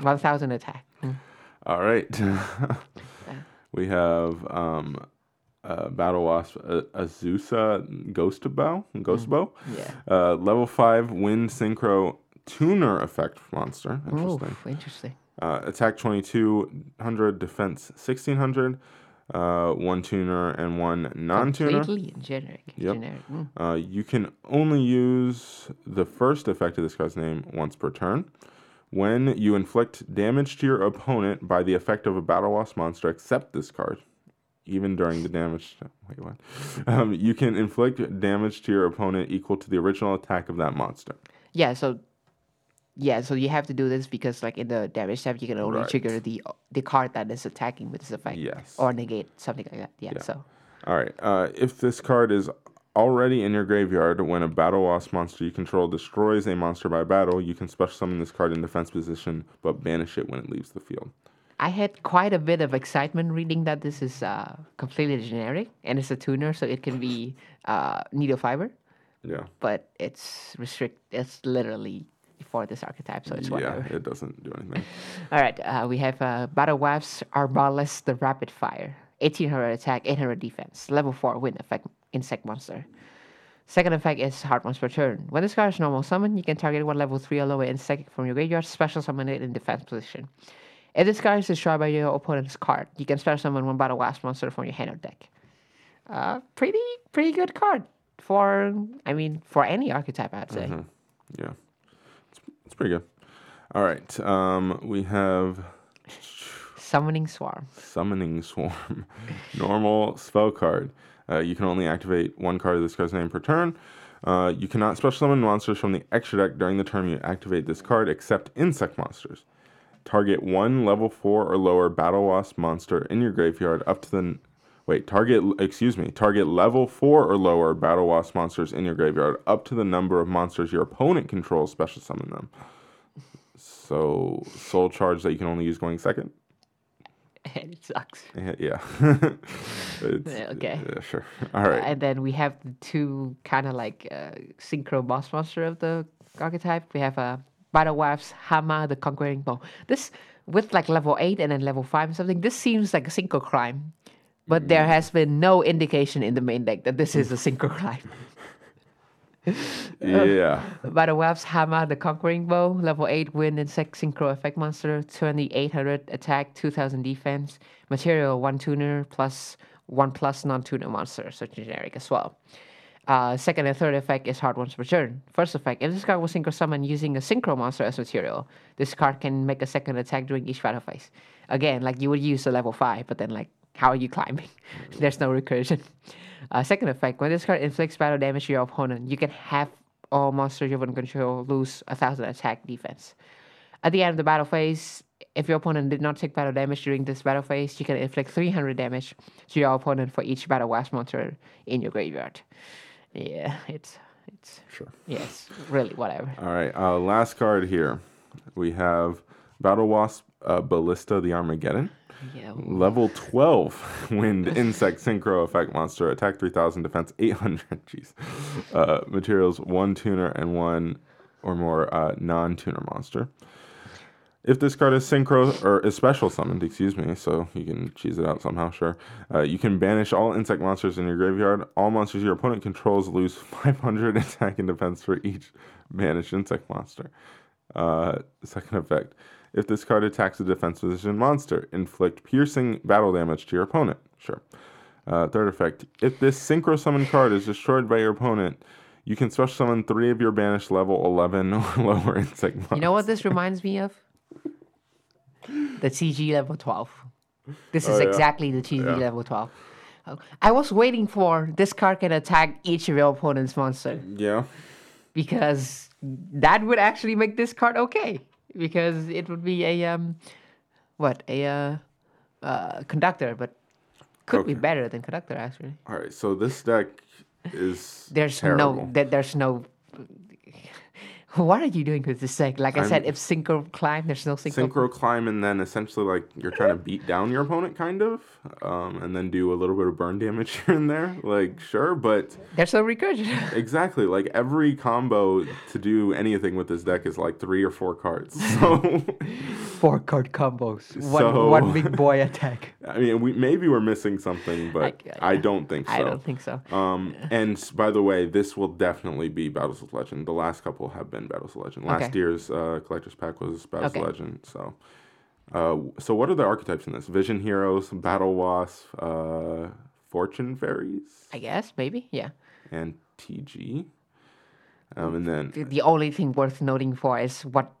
[SPEAKER 2] 1,000 attack. Mm.
[SPEAKER 1] All right. *laughs* we have um, uh, Battle Wasp uh, Azusa Ghost Bow. Ghost Bow.
[SPEAKER 2] Yeah.
[SPEAKER 1] Uh, level 5 Wind Synchro Tuner Effect monster. Interesting.
[SPEAKER 2] interesting.
[SPEAKER 1] Uh, attack 2200, defense 1600. Uh, one tuner and one non-tuner.
[SPEAKER 2] Completely generic.
[SPEAKER 1] Yep.
[SPEAKER 2] Generic. Mm.
[SPEAKER 1] Uh, you can only use the first effect of this card's name once per turn. When you inflict damage to your opponent by the effect of a Battle Wasp monster, except this card, even during the damage. Wait, what? Um, you can inflict damage to your opponent equal to the original attack of that monster.
[SPEAKER 2] Yeah, so yeah, so you have to do this because like in the damage step you can only
[SPEAKER 1] Right.
[SPEAKER 2] trigger the the card that is attacking with this effect.
[SPEAKER 1] Yes.
[SPEAKER 2] Or negate something like that. Yeah. So
[SPEAKER 1] All right. Uh, if this card is already in your graveyard, when a Battle Wasp monster you control destroys a monster by battle, you can special summon this card in defense position, but banish it when it leaves the field.
[SPEAKER 2] I had quite a bit of excitement reading that this is uh, completely generic and it's a tuner, so it can be uh, needle fiber,
[SPEAKER 1] Yeah.
[SPEAKER 2] but it's restrict. It's literally for this archetype, so it's whatever.
[SPEAKER 1] Yeah, it doesn't do anything. *laughs*
[SPEAKER 2] All right, uh, we have uh, Battle Wasps Arbalest the Rapid Fire. 1800 attack, 800 defense. Level 4 wind effect, insect monster. Second effect is Hard Monster per turn. When this card is normal summon, you can target one level 3 or lower insect from your graveyard, special summon it in defense position. If this card is destroyed by your opponent's card, you can special summon one Battle Wasp monster from your hand or deck. Uh, pretty, pretty good card for, I mean, for any archetype, I'd say.
[SPEAKER 1] Yeah. It's, it's pretty good. All right. Um, we have
[SPEAKER 2] Summoning Swarm.
[SPEAKER 1] Summoning Swarm. *laughs* Normal spell card. Uh, you can only activate one card of this card's name per turn. Uh, you cannot special summon monsters from the extra deck during the turn you activate this card, except insect monsters. Target one level four or lower Battle Wasp monster in your graveyard up to the. n- Wait, target. Excuse me. Target level four or lower Battle Wasp monsters in your graveyard up to the number of monsters your opponent controls. Special summon them. So soul charge that you can only use going second.
[SPEAKER 2] And *laughs* it sucks.
[SPEAKER 1] Yeah. *laughs* yeah. It's-
[SPEAKER 2] okay.
[SPEAKER 1] Yeah, sure. All right.
[SPEAKER 2] And then we have the two kind of like uh, synchro boss monster of the archetype. We have a Battle Wasps Hama the Conquering Bow. This with like level eight and then level five and something. This seems like a synchro climb, but mm. there has been no indication in the main deck that this is a synchro climb. *laughs*
[SPEAKER 1] yeah. *laughs*
[SPEAKER 2] Battle Wasps Hama the Conquering Bow, level 8 wind insect synchro effect monster, 2800 attack, 2000 defense, material 1 tuner plus 1 plus non tuner monster, so generic as well. Uh, second and third effect is hard ones per turn. First effect, if this card was synchro summoned using a synchro monster as material, this card can make a second attack during each battle phase. Again, like you would use a level 5, but then like, how are you climbing? *laughs* There's no recursion. Uh, second effect, when this card inflicts battle damage to your opponent, you can have all monsters you opponent control lose a thousand attack defense. At the end of the battle phase, if your opponent did not take battle damage during this battle phase, you can inflict 300 damage to your opponent for each battle wasp monster in your graveyard. Yeah, *laughs* it's it's
[SPEAKER 1] Sure.
[SPEAKER 2] yes, really whatever.
[SPEAKER 1] All right. Uh, last card here. We have Battle Wasp uh, Ballista the Armageddon.
[SPEAKER 2] Yeah,
[SPEAKER 1] Level 12 *laughs* Wind Insect Synchro Effect Monster. Attack 3000, defense 800. *laughs* Jeez. Uh, materials 1 tuner and 1 or more uh, non tuner monster. If this card is synchro or is special summoned, excuse me, so you can cheese it out somehow, sure. Uh, you can banish all insect monsters in your graveyard. All monsters your opponent controls lose *laughs* 500 attack and defense for each banished insect monster. Uh, second effect. If this card attacks a defense position monster, inflict piercing battle damage to your opponent. Sure. Uh, third effect. If this synchro summon card is destroyed by your opponent, you can special summon three of your banished level 11 *laughs* or lower insect monsters.
[SPEAKER 2] you know what this reminds me of? The TG level 12. This is
[SPEAKER 1] Oh, yeah.
[SPEAKER 2] exactly the TG
[SPEAKER 1] Yeah.
[SPEAKER 2] level 12. Oh, I was waiting for this card can attack each of your opponent's monster.
[SPEAKER 1] Yeah.
[SPEAKER 2] because that would actually make this card okay because it would be a um what a uh, uh conductor but could be better than conductor actually
[SPEAKER 1] All right. So this deck is
[SPEAKER 2] there's
[SPEAKER 1] terrible.
[SPEAKER 2] no there, there's no What are you doing with this deck? Like I
[SPEAKER 1] I'm-
[SPEAKER 2] said, if synchro climb, there's no synchro.
[SPEAKER 1] Synchro climb and then essentially like you're trying to beat down your opponent, kind of, um, and then do a little bit of burn damage *laughs* here and there. Like sure, but
[SPEAKER 2] There's no recursion. *laughs*
[SPEAKER 1] exactly like every combo to do anything with this deck is like three or four cards. *laughs* So
[SPEAKER 2] Four card combos. One
[SPEAKER 1] So-
[SPEAKER 2] one big boy attack.
[SPEAKER 1] I mean, we maybe we're missing something, but I,
[SPEAKER 2] yeah.
[SPEAKER 1] don't think so.
[SPEAKER 2] I don't think so.
[SPEAKER 1] Um, and by the way, this will definitely be Battles of Legend. The last couple have been Battles of Legend. Last
[SPEAKER 2] Okay.
[SPEAKER 1] year's uh, collector's pack was Battles
[SPEAKER 2] Okay.
[SPEAKER 1] of Legend. So, uh, so what are the archetypes in this? Vision Heroes, Battle Wasp, uh, Fortune Fairies,
[SPEAKER 2] I guess maybe yeah.
[SPEAKER 1] and TG. Um, and then
[SPEAKER 2] The, the only thing worth noting for is what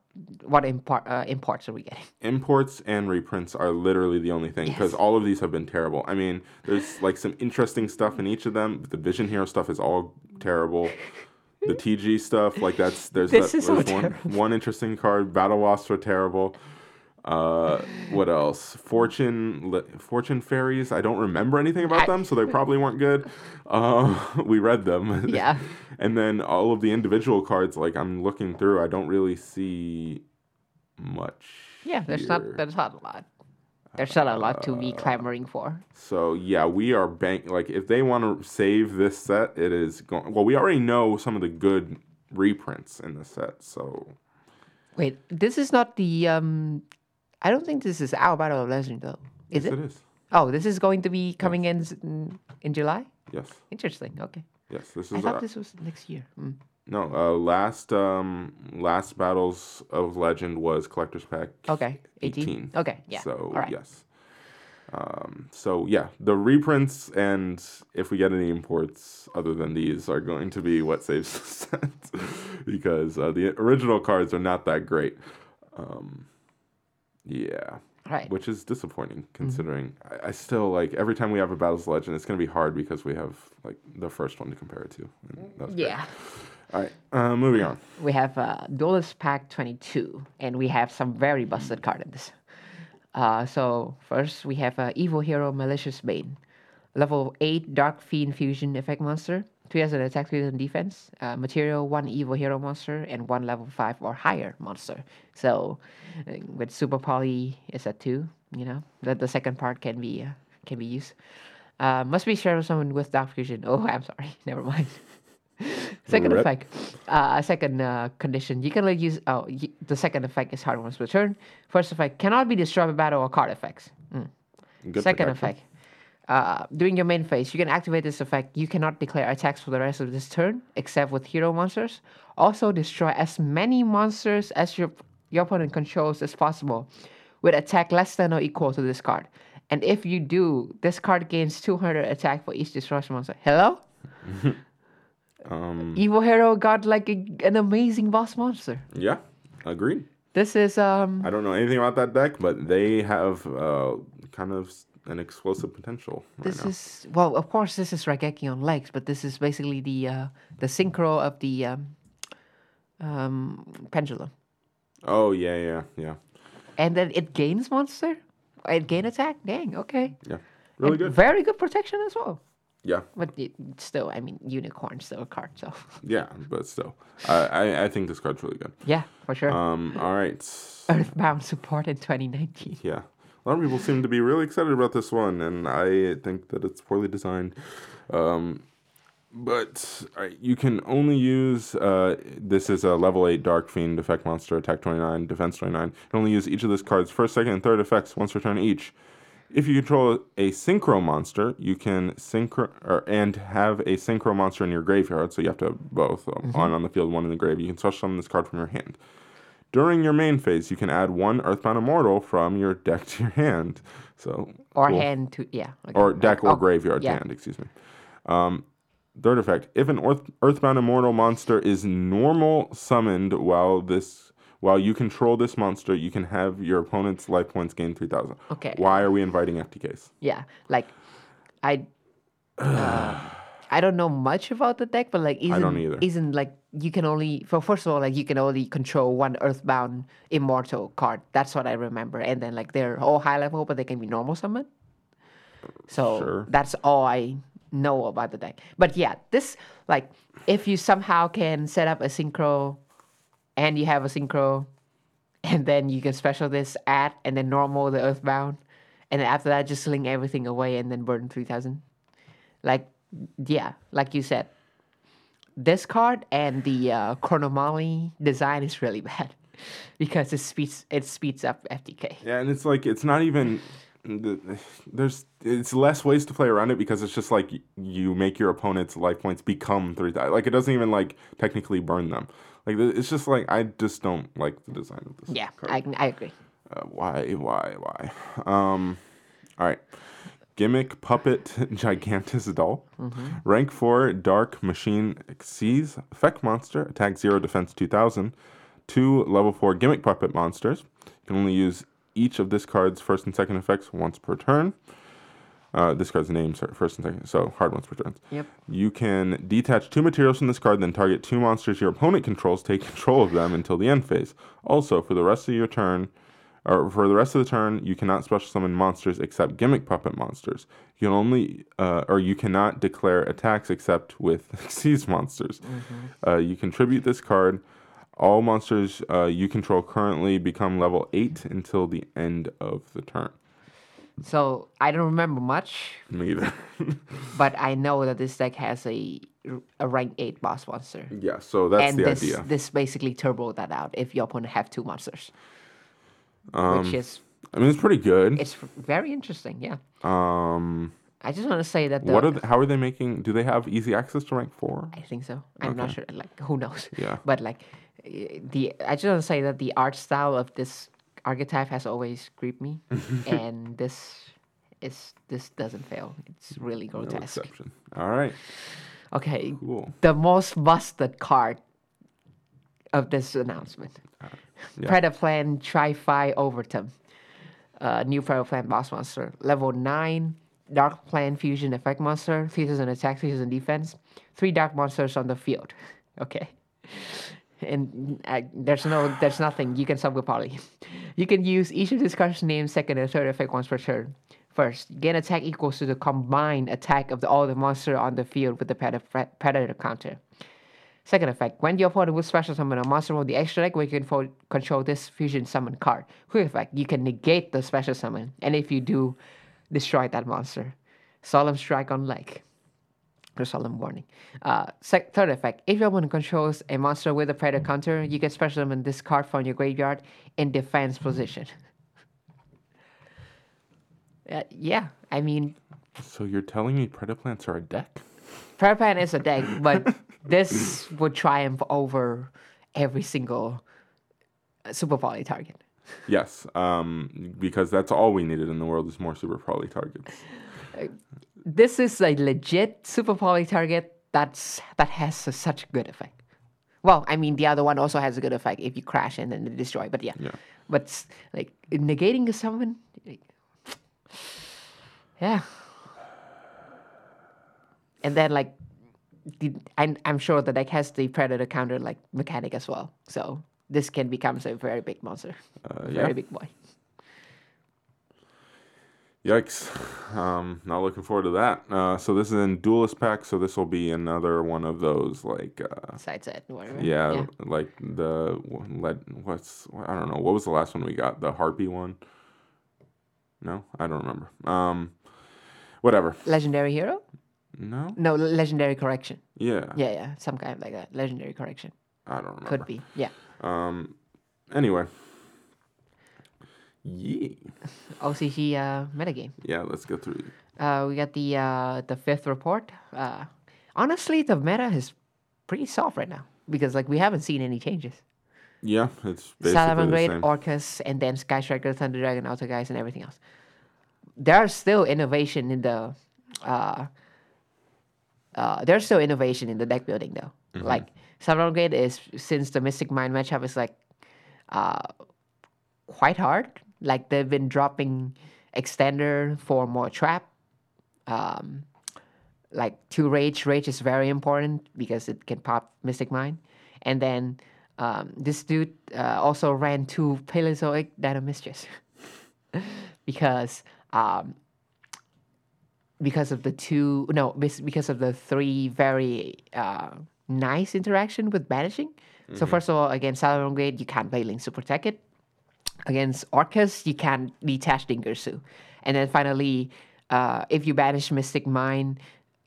[SPEAKER 2] what import uh, imports are we getting?
[SPEAKER 1] imports and reprints are literally the only thing because
[SPEAKER 2] Yes.
[SPEAKER 1] all of these have been terrible. I mean, there's like some interesting stuff in each of them. but The Vision Hero stuff is all terrible. *laughs* The TG stuff, like that's there's, that,
[SPEAKER 2] so
[SPEAKER 1] there's one one interesting card. Battle Wasps are terrible. Uh, what else? Fortune li- Fortune Fairies. I don't remember anything about
[SPEAKER 2] I-
[SPEAKER 1] them, so they probably weren't good. Uh, *laughs* we read them.
[SPEAKER 2] Yeah. *laughs*
[SPEAKER 1] and then all of the individual cards, like I'm looking through, I don't really see much.
[SPEAKER 2] Yeah, there's
[SPEAKER 1] here.
[SPEAKER 2] not there's not a lot. There's not a lot to be clamoring for.
[SPEAKER 1] So yeah, we are bank like if they want to save this set, it is going. Well, we already know some of the good reprints in the set, so
[SPEAKER 2] Wait, this is not the um. I don't think this is our Battle of Legend though. Is
[SPEAKER 1] yes,
[SPEAKER 2] it?
[SPEAKER 1] it is.
[SPEAKER 2] Oh, this is going to be coming in in, in July.
[SPEAKER 1] Yes,
[SPEAKER 2] Interesting. Okay.
[SPEAKER 1] yes, this is.
[SPEAKER 2] I thought
[SPEAKER 1] Uh,
[SPEAKER 2] this was next year. Mm.
[SPEAKER 1] No, uh, last um last battles of legend was collector's pack.
[SPEAKER 2] Okay. 18?
[SPEAKER 1] 18.
[SPEAKER 2] Okay. Yeah.
[SPEAKER 1] So
[SPEAKER 2] right.
[SPEAKER 1] yes. Um, so yeah, the reprints and if we get any imports other than these are going to be what saves the *laughs* set because uh, the original cards are not that great. Um, yeah,
[SPEAKER 2] Right.
[SPEAKER 1] which is disappointing
[SPEAKER 2] Mm-hmm.
[SPEAKER 1] considering I, I still like every time we have a Battles of Legend, it's going to be hard because we have like the first one to compare it to. and that's great.
[SPEAKER 2] Yeah.
[SPEAKER 1] All right, uh, moving on.
[SPEAKER 2] We have uh, Duelist Pack 22, and we have some very busted card in this. Uh, so first we have uh, Evil Hero Malicious Bane, level 8 Dark Fiend Fusion effect monster, 2 has an attack, 3 has an defense, uh, material 1 Evil Hero monster, and 1 level 5 or higher monster. So uh, with Super Poly is at 2, you know, that the second part can be uh, can be used. Uh, must be shared with someone with Dark Fusion. Oh, I'm sorry, *laughs* never mind. Second
[SPEAKER 1] Rip.
[SPEAKER 2] effect, uh, second uh, condition. You can only use. Oh, y- the second effect is hard once per turn. First effect cannot be destroyed by battle or card effects. Mm.
[SPEAKER 1] Good
[SPEAKER 2] second
[SPEAKER 1] protection.
[SPEAKER 2] effect. Uh, during your main phase, you can activate this effect. You cannot declare attacks for the rest of this turn, except with hero monsters. Also, destroy as many monsters as your your opponent controls as possible, with attack less than or equal to this card. And if you do, this card gains 200 attack for each destroyed monster. Hello? *laughs*
[SPEAKER 1] Um,
[SPEAKER 2] Evil Hero got like a, an amazing boss monster.
[SPEAKER 1] yeah, agreed.
[SPEAKER 2] This is um
[SPEAKER 1] I don't know anything about that deck, but they have uh, kind of an explosive potential right
[SPEAKER 2] this
[SPEAKER 1] now.
[SPEAKER 2] is well of course this is Raigeki on legs, but this is basically the uh the synchro of the um um pendulum.
[SPEAKER 1] Oh yeah, yeah, yeah,
[SPEAKER 2] And then it gains monster? It gain attack? Dang, okay.
[SPEAKER 1] yeah. Really
[SPEAKER 2] And
[SPEAKER 1] good.
[SPEAKER 2] Very good protection as well.
[SPEAKER 1] Yeah,
[SPEAKER 2] But it, still, I mean, unicorn still a card, so *laughs*
[SPEAKER 1] yeah, but still, I I, I think this card's really good.
[SPEAKER 2] yeah, for sure.
[SPEAKER 1] Um, all right.
[SPEAKER 2] Earthbound support in 2019.
[SPEAKER 1] Yeah, a lot of people seem to be really excited about this one, and I think that it's poorly designed. Um, but uh, you can only use uh, this is a level eight Dark Fiend effect monster, attack twenty nine, defense twenty nine. You can only use each of this card's first, second, and third effects once per turn each. If you control a synchro monster, you can synchro or, and have a synchro monster in your graveyard. So you have to have both um, one on the field, one in the grave. You can special summon this card from your hand. During your main phase, you can add one Earthbound Immortal from your *laughs* deck to your hand. So
[SPEAKER 2] Or
[SPEAKER 1] cool.
[SPEAKER 2] hand to, yeah. okay,
[SPEAKER 1] or deck or
[SPEAKER 2] oh,
[SPEAKER 1] graveyard
[SPEAKER 2] yeah.
[SPEAKER 1] hand. Excuse me. Um, third effect: If an Earth, Earthbound Immortal monster is normal summoned while this while you control this monster, you can have your opponent's life points gain three thousand.
[SPEAKER 2] Okay.
[SPEAKER 1] Why are we inviting FTKs?
[SPEAKER 2] Yeah, like I, uh, I don't know much about the deck, but like isn't
[SPEAKER 1] don't either.
[SPEAKER 2] isn't like you can only for first of all like you can only control one Earthbound Immortal card. That's what I remember, and then like they're all high level, but they can be normal summon. So
[SPEAKER 1] Sure.
[SPEAKER 2] that's all I know about the deck. But yeah, this like if you somehow can set up a synchro and you have a synchro, and then you can special this at, and then normal the earthbound, and then after that just sling everything away and then burn three thousand. Like, yeah, like you said, this card and the uh, Chronomali design is really *laughs* bad because it speeds it speeds up FTK.
[SPEAKER 1] Yeah, and it's like it's not even the- there's it's less ways to play around it because it's just like you make your opponent's life points become three. Like it doesn't even like technically burn them. Like it's just like I just don't like the design of this.
[SPEAKER 2] Yeah,
[SPEAKER 1] card.
[SPEAKER 2] I, I agree.
[SPEAKER 1] Uh, why, why, why? Um, all right. Gimmick Puppet *laughs* Gigantus Doll. Rank 4 Dark Machine Xyz Effect Monster. Attack 0, Defense 2000. Two level 4 Gimmick Puppet Monsters. You can only use each of this card's first and second effects once per turn. Uh, this card's name, first and second, so hard ones per turn.
[SPEAKER 2] Yep.
[SPEAKER 1] You can detach two materials from this card, then target two monsters your opponent controls, take control of them until the end phase. Also, for the rest of your turn, or for the rest of the turn, you cannot special summon monsters except gimmick puppet monsters. You can only, uh, or you cannot declare attacks except with *laughs* Xyz monsters. Uh, you contribute this card. All monsters uh, you control currently become level 8 until the end of the turn.
[SPEAKER 2] So I don't remember much,
[SPEAKER 1] Me either. *laughs*
[SPEAKER 2] but I know that this deck has a a rank eight boss monster.
[SPEAKER 1] yeah, so that's
[SPEAKER 2] and
[SPEAKER 1] the
[SPEAKER 2] this
[SPEAKER 1] idea.
[SPEAKER 2] this basically turbo that out if your opponent have two monsters,
[SPEAKER 1] Um,
[SPEAKER 2] which is
[SPEAKER 1] I mean, it's pretty good.
[SPEAKER 2] it's very interesting. Yeah,
[SPEAKER 1] Um,
[SPEAKER 2] I just want to say that the,
[SPEAKER 1] what are the, how are they making? Do they have easy access to rank four?
[SPEAKER 2] I think so. I'm not sure. Like who knows?
[SPEAKER 1] Yeah. *laughs*
[SPEAKER 2] But like eh, the I just want to say that the art style of this archetype has always creeped me, *laughs* and this is this doesn't fail. It's really
[SPEAKER 1] No
[SPEAKER 2] grotesque.
[SPEAKER 1] exception. All right,
[SPEAKER 2] okay,
[SPEAKER 1] cool.
[SPEAKER 2] the most busted card of this announcement.
[SPEAKER 1] yeah.
[SPEAKER 2] Predaplan Tri-Fi Overton. Uh, new Predaplant boss monster. Level 9 Dark Plant Fusion Effect Monster. 3000 attack, 3000 defense. Three dark monsters on the field. *laughs* Okay. And uh, there's no, there's nothing. You can sub with poly. You can use each of these cards' names second and third effect once per turn. First, gain attack equals to the combined attack of the, all the monster on the field with the pred- predator counter. Second effect, when your opponent will special summon a monster from the extra deck where you can control this fusion summon card. Quick effect, you can negate the special summon, and if you do, destroy that monster. Solemn strike on leg. Solemn warning. Uh, sec- third effect, if your opponent controls a monster with a predator counter, you can special summon this card from your graveyard in defense position. *laughs* Uh, yeah, I mean,
[SPEAKER 1] So you're telling me Predator Plants are a deck?
[SPEAKER 2] Predator Plant is a deck, but *laughs* this would triumph over every single uh, Super Poly target.
[SPEAKER 1] Yes, um, because that's all we needed in the world is more super poly targets.
[SPEAKER 2] This is a legit Super Poly target that's that has a, such good effect. Well, I mean, the other one also has a good effect if you crash and then destroy. But yeah,
[SPEAKER 1] Yeah.
[SPEAKER 2] but like negating a summon, like, yeah. And then like, the, I'm I'm sure the deck has the predator counter like mechanic as well. So this can become a very big monster,
[SPEAKER 1] Uh,
[SPEAKER 2] very
[SPEAKER 1] yeah.
[SPEAKER 2] big boy.
[SPEAKER 1] Yikes. Um, not looking forward to that. Uh, so this is in Duelist Pack, so this will be another one of those, like, uh,
[SPEAKER 2] Side set, whatever.
[SPEAKER 1] yeah, like the, let, what's, I don't know, what was the last one we got? The Harpy one? No, I don't remember. Um, whatever.
[SPEAKER 2] Legendary hero?
[SPEAKER 1] No?
[SPEAKER 2] No, legendary correction.
[SPEAKER 1] Yeah.
[SPEAKER 2] Yeah, yeah, some kind like that. Legendary correction
[SPEAKER 1] I don't remember.
[SPEAKER 2] could be. Yeah.
[SPEAKER 1] Um, anyway. Yeah.
[SPEAKER 2] OCG uh, metagame.
[SPEAKER 1] Yeah, let's go through.
[SPEAKER 2] Uh, we got the uh, the fifth report. Uh, honestly, the meta is pretty soft right now because like we haven't seen any changes.
[SPEAKER 1] Yeah, it's basically
[SPEAKER 2] Great. Orcust, and then Sky Striker, Thunder Dragon, Altergeist, and everything else. There's still innovation in the. Uh, uh, there's still innovation in the deck building though.
[SPEAKER 1] Mm-hmm.
[SPEAKER 2] Like Great is since the Mystic Mine matchup is like uh, quite hard. Like they've been dropping extender for more trap. Um, like two rage. Rage is very important because it can pop Mystic Mine. And then um, this dude uh, also ran two Paleozoic Dinomischus *laughs* because um, because of the two no because of the three very uh, nice interaction with banishing. So first of all, again, against Salamangreat, you can't play Link to protect it. Against Orcust, you can't detach Dingirsu. And then finally, uh, if you banish Mystic Mine,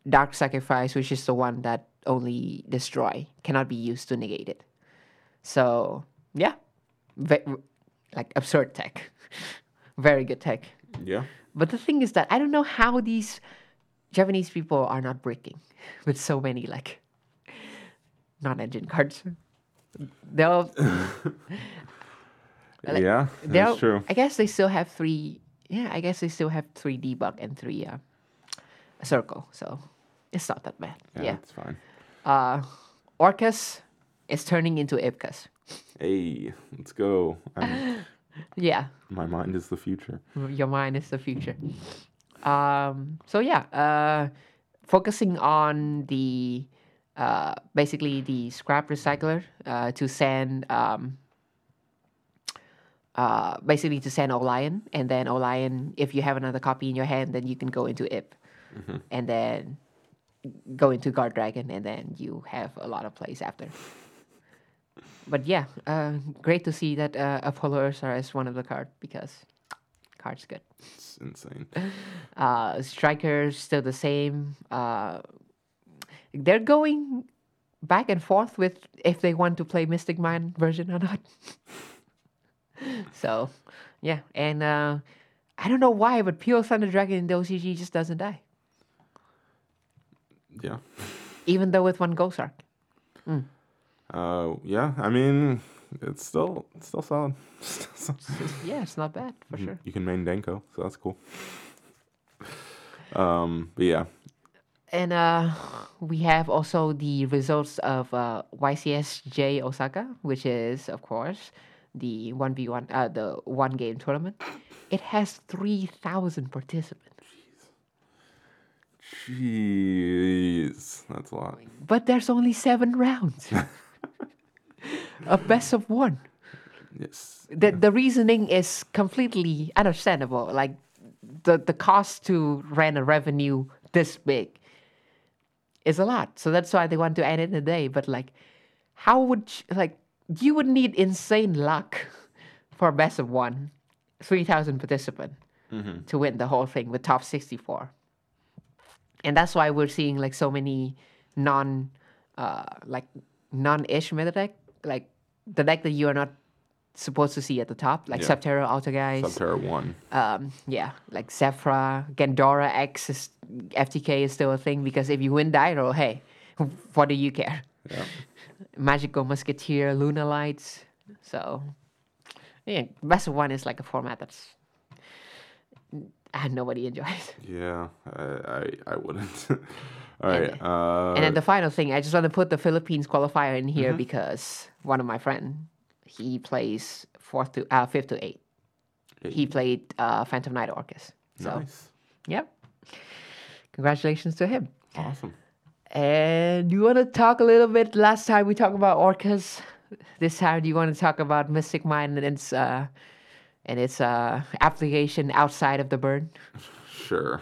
[SPEAKER 2] Dark Sacrifice, which is the one that only destroy, cannot be used to negate it. So yeah, ve- like absurd tech, *laughs* very good tech.
[SPEAKER 1] Yeah.
[SPEAKER 2] But the thing is that I don't know how these Japanese people are not breaking *laughs* with so many like non-engine cards. They'll, *laughs*
[SPEAKER 1] yeah, that's true.
[SPEAKER 2] I guess they still have three. Yeah, I guess they still have three debug and three uh, circle. So it's not that bad.
[SPEAKER 1] Yeah,
[SPEAKER 2] Yeah.
[SPEAKER 1] it's fine.
[SPEAKER 2] Uh, Orcust is turning into Ipcus.
[SPEAKER 1] Hey, let's go. I'm, *laughs*
[SPEAKER 2] Yeah.
[SPEAKER 1] my mind is the future.
[SPEAKER 2] your mind is the future. Um, so yeah, uh, focusing on the uh, basically the scrap recycler uh, to send um, uh, basically to send Olion, and then Olion, if you have another copy in your hand, then you can go into IP, and then go into Guard Dragon, and then you have a lot of plays after. But yeah, uh, great to see that uh, Apollousa is one of the card because card's good.
[SPEAKER 1] It's insane. *laughs*
[SPEAKER 2] Uh, strikers still the same. Uh, they're going back and forth with if they want to play Mystic Mine version or not. *laughs* so, yeah, and uh, I don't know why, but Pure Thunder Dragon in the OCG just doesn't die,
[SPEAKER 1] Yeah.
[SPEAKER 2] even though with one Ghost Arc.
[SPEAKER 1] Uh, yeah. I mean, it's still it's still solid. *laughs* Still solid.
[SPEAKER 2] Yeah, it's not bad for sure.
[SPEAKER 1] You can main Denko, so that's cool. Um, but yeah,
[SPEAKER 2] And uh, we have also the results of uh, YCSJ Osaka, which is, of course, the 1v1, uh, the one game tournament. It has 3,000 participants,
[SPEAKER 1] jeez, that's a lot.
[SPEAKER 2] but there's only seven rounds. *laughs* A best of one.
[SPEAKER 1] Yes.
[SPEAKER 2] The, the reasoning is completely understandable. Like, the, the cost to run a revenue this big is a lot. So that's why they want to end it in a day. But like, how would you, like you would need insane luck for best of one, three thousand participant to win the whole thing with top sixty four. And that's why we're seeing like so many non, uh, like non-ish meta deck, like the deck that you are not supposed to see at the top, like
[SPEAKER 1] Yeah.
[SPEAKER 2] Subterror Auto Guys
[SPEAKER 1] Subterra one.
[SPEAKER 2] um, yeah, like Zephyra, Gandora X is FTK is still a thing because if you win Dyro, hey, *laughs* what do you care?
[SPEAKER 1] Yeah.
[SPEAKER 2] Magical Musketeer, Luna Lights. So, yeah, best of one is like a format that's uh, nobody enjoys. *laughs*
[SPEAKER 1] Yeah. I I, I wouldn't. *laughs* All right. Uh,
[SPEAKER 2] and then the final thing, I just want to put the Philippines qualifier in here because one of my friend, he plays fourth to uh, fifth to eight. He played uh, Phantom Knight Orcust. So,
[SPEAKER 1] nice.
[SPEAKER 2] yep. Congratulations to him.
[SPEAKER 1] Awesome.
[SPEAKER 2] And you want to talk a little bit? Last time we talked about Orcust. This time, do you want to talk about Mystic Mine and its uh, and its uh, application outside of the burn?
[SPEAKER 1] Sure.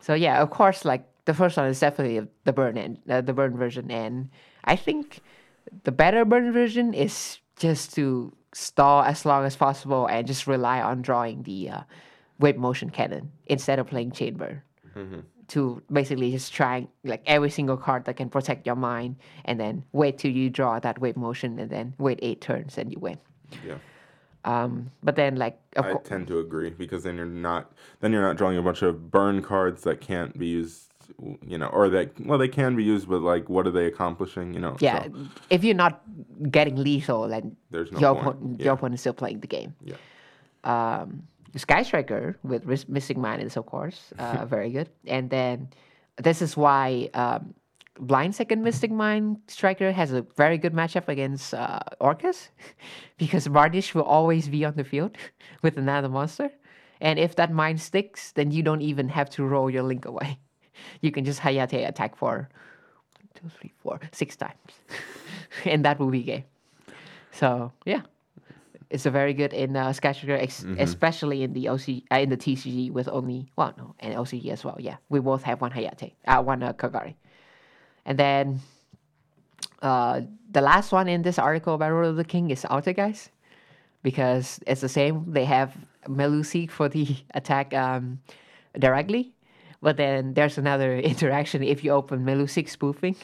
[SPEAKER 2] So yeah, of course, like the first one is definitely the burn and uh, the burn version, and I think the better burn version is just to stall as long as possible and just rely on drawing the uh, wave motion cannon instead of playing chain burn. To basically just try like every single card that can protect your mind, and then wait till you draw that wave motion, and then wait eight turns and you win.
[SPEAKER 1] Yeah.
[SPEAKER 2] Um, but then like of
[SPEAKER 1] I
[SPEAKER 2] course,
[SPEAKER 1] tend to agree because then you're not then you're not drawing a bunch of burn cards that can't be used, you know, or that well they can be used, but like what are they accomplishing, you know?
[SPEAKER 2] yeah,
[SPEAKER 1] so
[SPEAKER 2] if you're not getting lethal, then
[SPEAKER 1] there's no
[SPEAKER 2] your,
[SPEAKER 1] point.
[SPEAKER 2] opponent,
[SPEAKER 1] Yeah.
[SPEAKER 2] your opponent is still playing the game.
[SPEAKER 1] Yeah.
[SPEAKER 2] Um, Sky Striker with Ris- Mystic Mine is of course uh, *laughs* very good, and then this is why um, Blind Second Mystic Mine Striker has a very good matchup against uh, Orcust, *laughs* because Varnish will always be on the field *laughs* with another monster, and if that mind sticks, then you don't even have to roll your link away. You can just Hayate attack for one, two, three, four, six times, and that will be game. So yeah, it's a very good in uh, Sky Striker, ex- especially in the OC uh, in the TCG with only well no and OCG as well. Yeah, we both have one Hayate, uh, one uh, Kagari, and then uh, the last one in this article about Road of the King is Altergeist because it's the same. They have Meluseek for the *laughs* attack um, directly, but then there's another *laughs* interaction if you open Meluseek spoofing.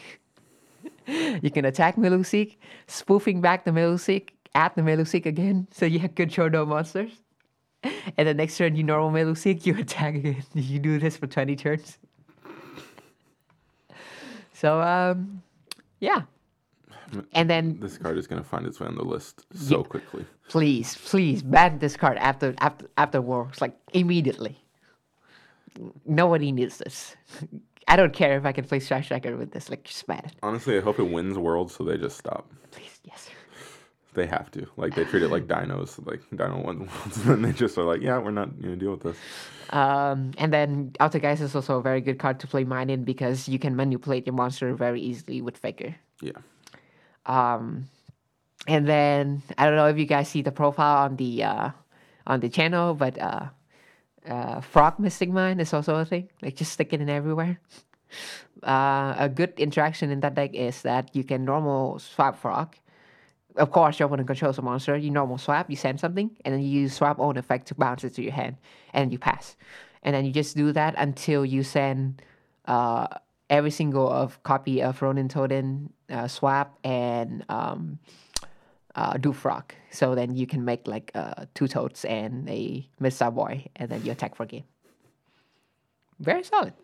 [SPEAKER 2] *laughs* you can attack Meluseek, spoofing back the Meluseek, add the Meluseek again, *laughs* so you can control no monsters. And the next turn you normal Meluseek, you attack again. *laughs* You do this for 20 turns. *laughs* So um, yeah. And then
[SPEAKER 1] This card is gonna find its way on the list so
[SPEAKER 2] Yeah.
[SPEAKER 1] quickly.
[SPEAKER 2] please, please ban this card after after after works, like immediately. Nobody needs this. I don't care if I can play Sky Striker with this. Like, just ban it,
[SPEAKER 1] Honestly, I hope it wins Worlds so they just stop.
[SPEAKER 2] please. Yes.
[SPEAKER 1] They have to. Like they treat it like dinos, like Dino Worlds, *laughs* and they just are like, yeah, we're not gonna deal with this.
[SPEAKER 2] Um, and then Altergeist is also a very good card to play mine in because you can manipulate your monster very easily with Faker.
[SPEAKER 1] Yeah.
[SPEAKER 2] Um, and then I don't know if you guys see the profile on the uh, on the channel, but uh, uh, Frog Mystic Mine is also a thing. Like just stick it in everywhere. Uh, a good interaction in that deck is that you can normal swap Frog. Of course, you your opponent controls a monster. You normal swap, you send something, and then you use swap own effect to bounce it to your hand, and you pass. And then you just do that until you send uh, every single of copy of Ronintoadin uh, swap and um, uh, do frog. So then you can make like uh, two toads and a Mr. Boy, and then you attack for game. Very solid.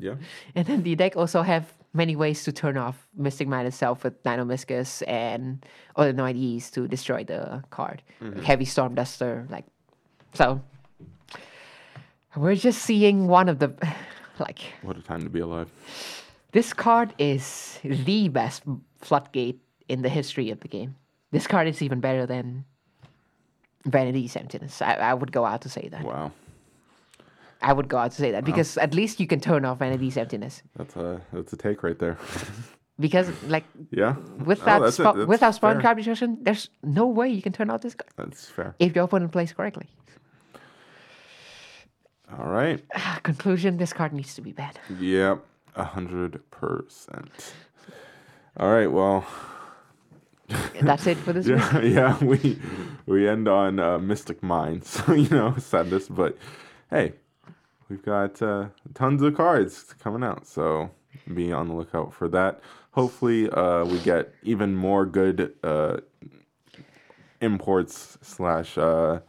[SPEAKER 1] Yeah.
[SPEAKER 2] And then the deck also have many ways to turn off Mystic Mine itself with Dinomischus and other IDs to destroy the card. Like Heavy Storm Duster, like so. We're just seeing one of the *laughs* like
[SPEAKER 1] What a time to be alive.
[SPEAKER 2] this card is the best floodgate in the history of the game. This card is even better than Vanity's Emptiness. I, I would go out to say that.
[SPEAKER 1] Wow.
[SPEAKER 2] I would go out to say that because at least you can turn off Vanity's Emptiness.
[SPEAKER 1] That's a that's a take right there. *laughs*
[SPEAKER 2] Because like
[SPEAKER 1] yeah.
[SPEAKER 2] without
[SPEAKER 1] Oh, that's it.
[SPEAKER 2] spo-
[SPEAKER 1] That's
[SPEAKER 2] without spawn card destruction, there's no way you can turn out this card
[SPEAKER 1] That's fair.
[SPEAKER 2] if your opponent plays correctly.
[SPEAKER 1] All right. *sighs*
[SPEAKER 2] Conclusion: This card needs to be banned.
[SPEAKER 1] Yep. A hundred percent. All right. Well.
[SPEAKER 2] That's it for this *laughs* week.
[SPEAKER 1] Yeah, *laughs* yeah, we we end on uh, Mystic Mine, so you know, sadness. But hey, we've got uh, tons of cards coming out, so be on the lookout for that. Hopefully, uh, we get even more good uh, imports slash uh,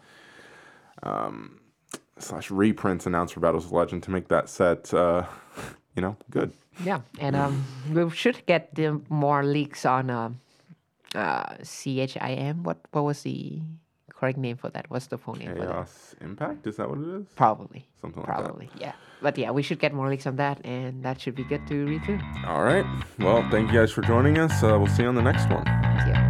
[SPEAKER 1] um, slash reprints announced for Battles of Legend to make that set, uh, you know, good.
[SPEAKER 2] Yeah, and um, we should get more leaks on uh, CHIM. What what was the correct name for that? What's the full name for that?
[SPEAKER 1] Chaos Impact, is that what it is?
[SPEAKER 2] Probably.
[SPEAKER 1] Something like that.
[SPEAKER 2] Probably, yeah. But yeah, we should get more leaks on that, and that should be good to read through.
[SPEAKER 1] All right. Well, thank you guys for joining us. Uh, we'll see you on the next one.
[SPEAKER 2] See ya.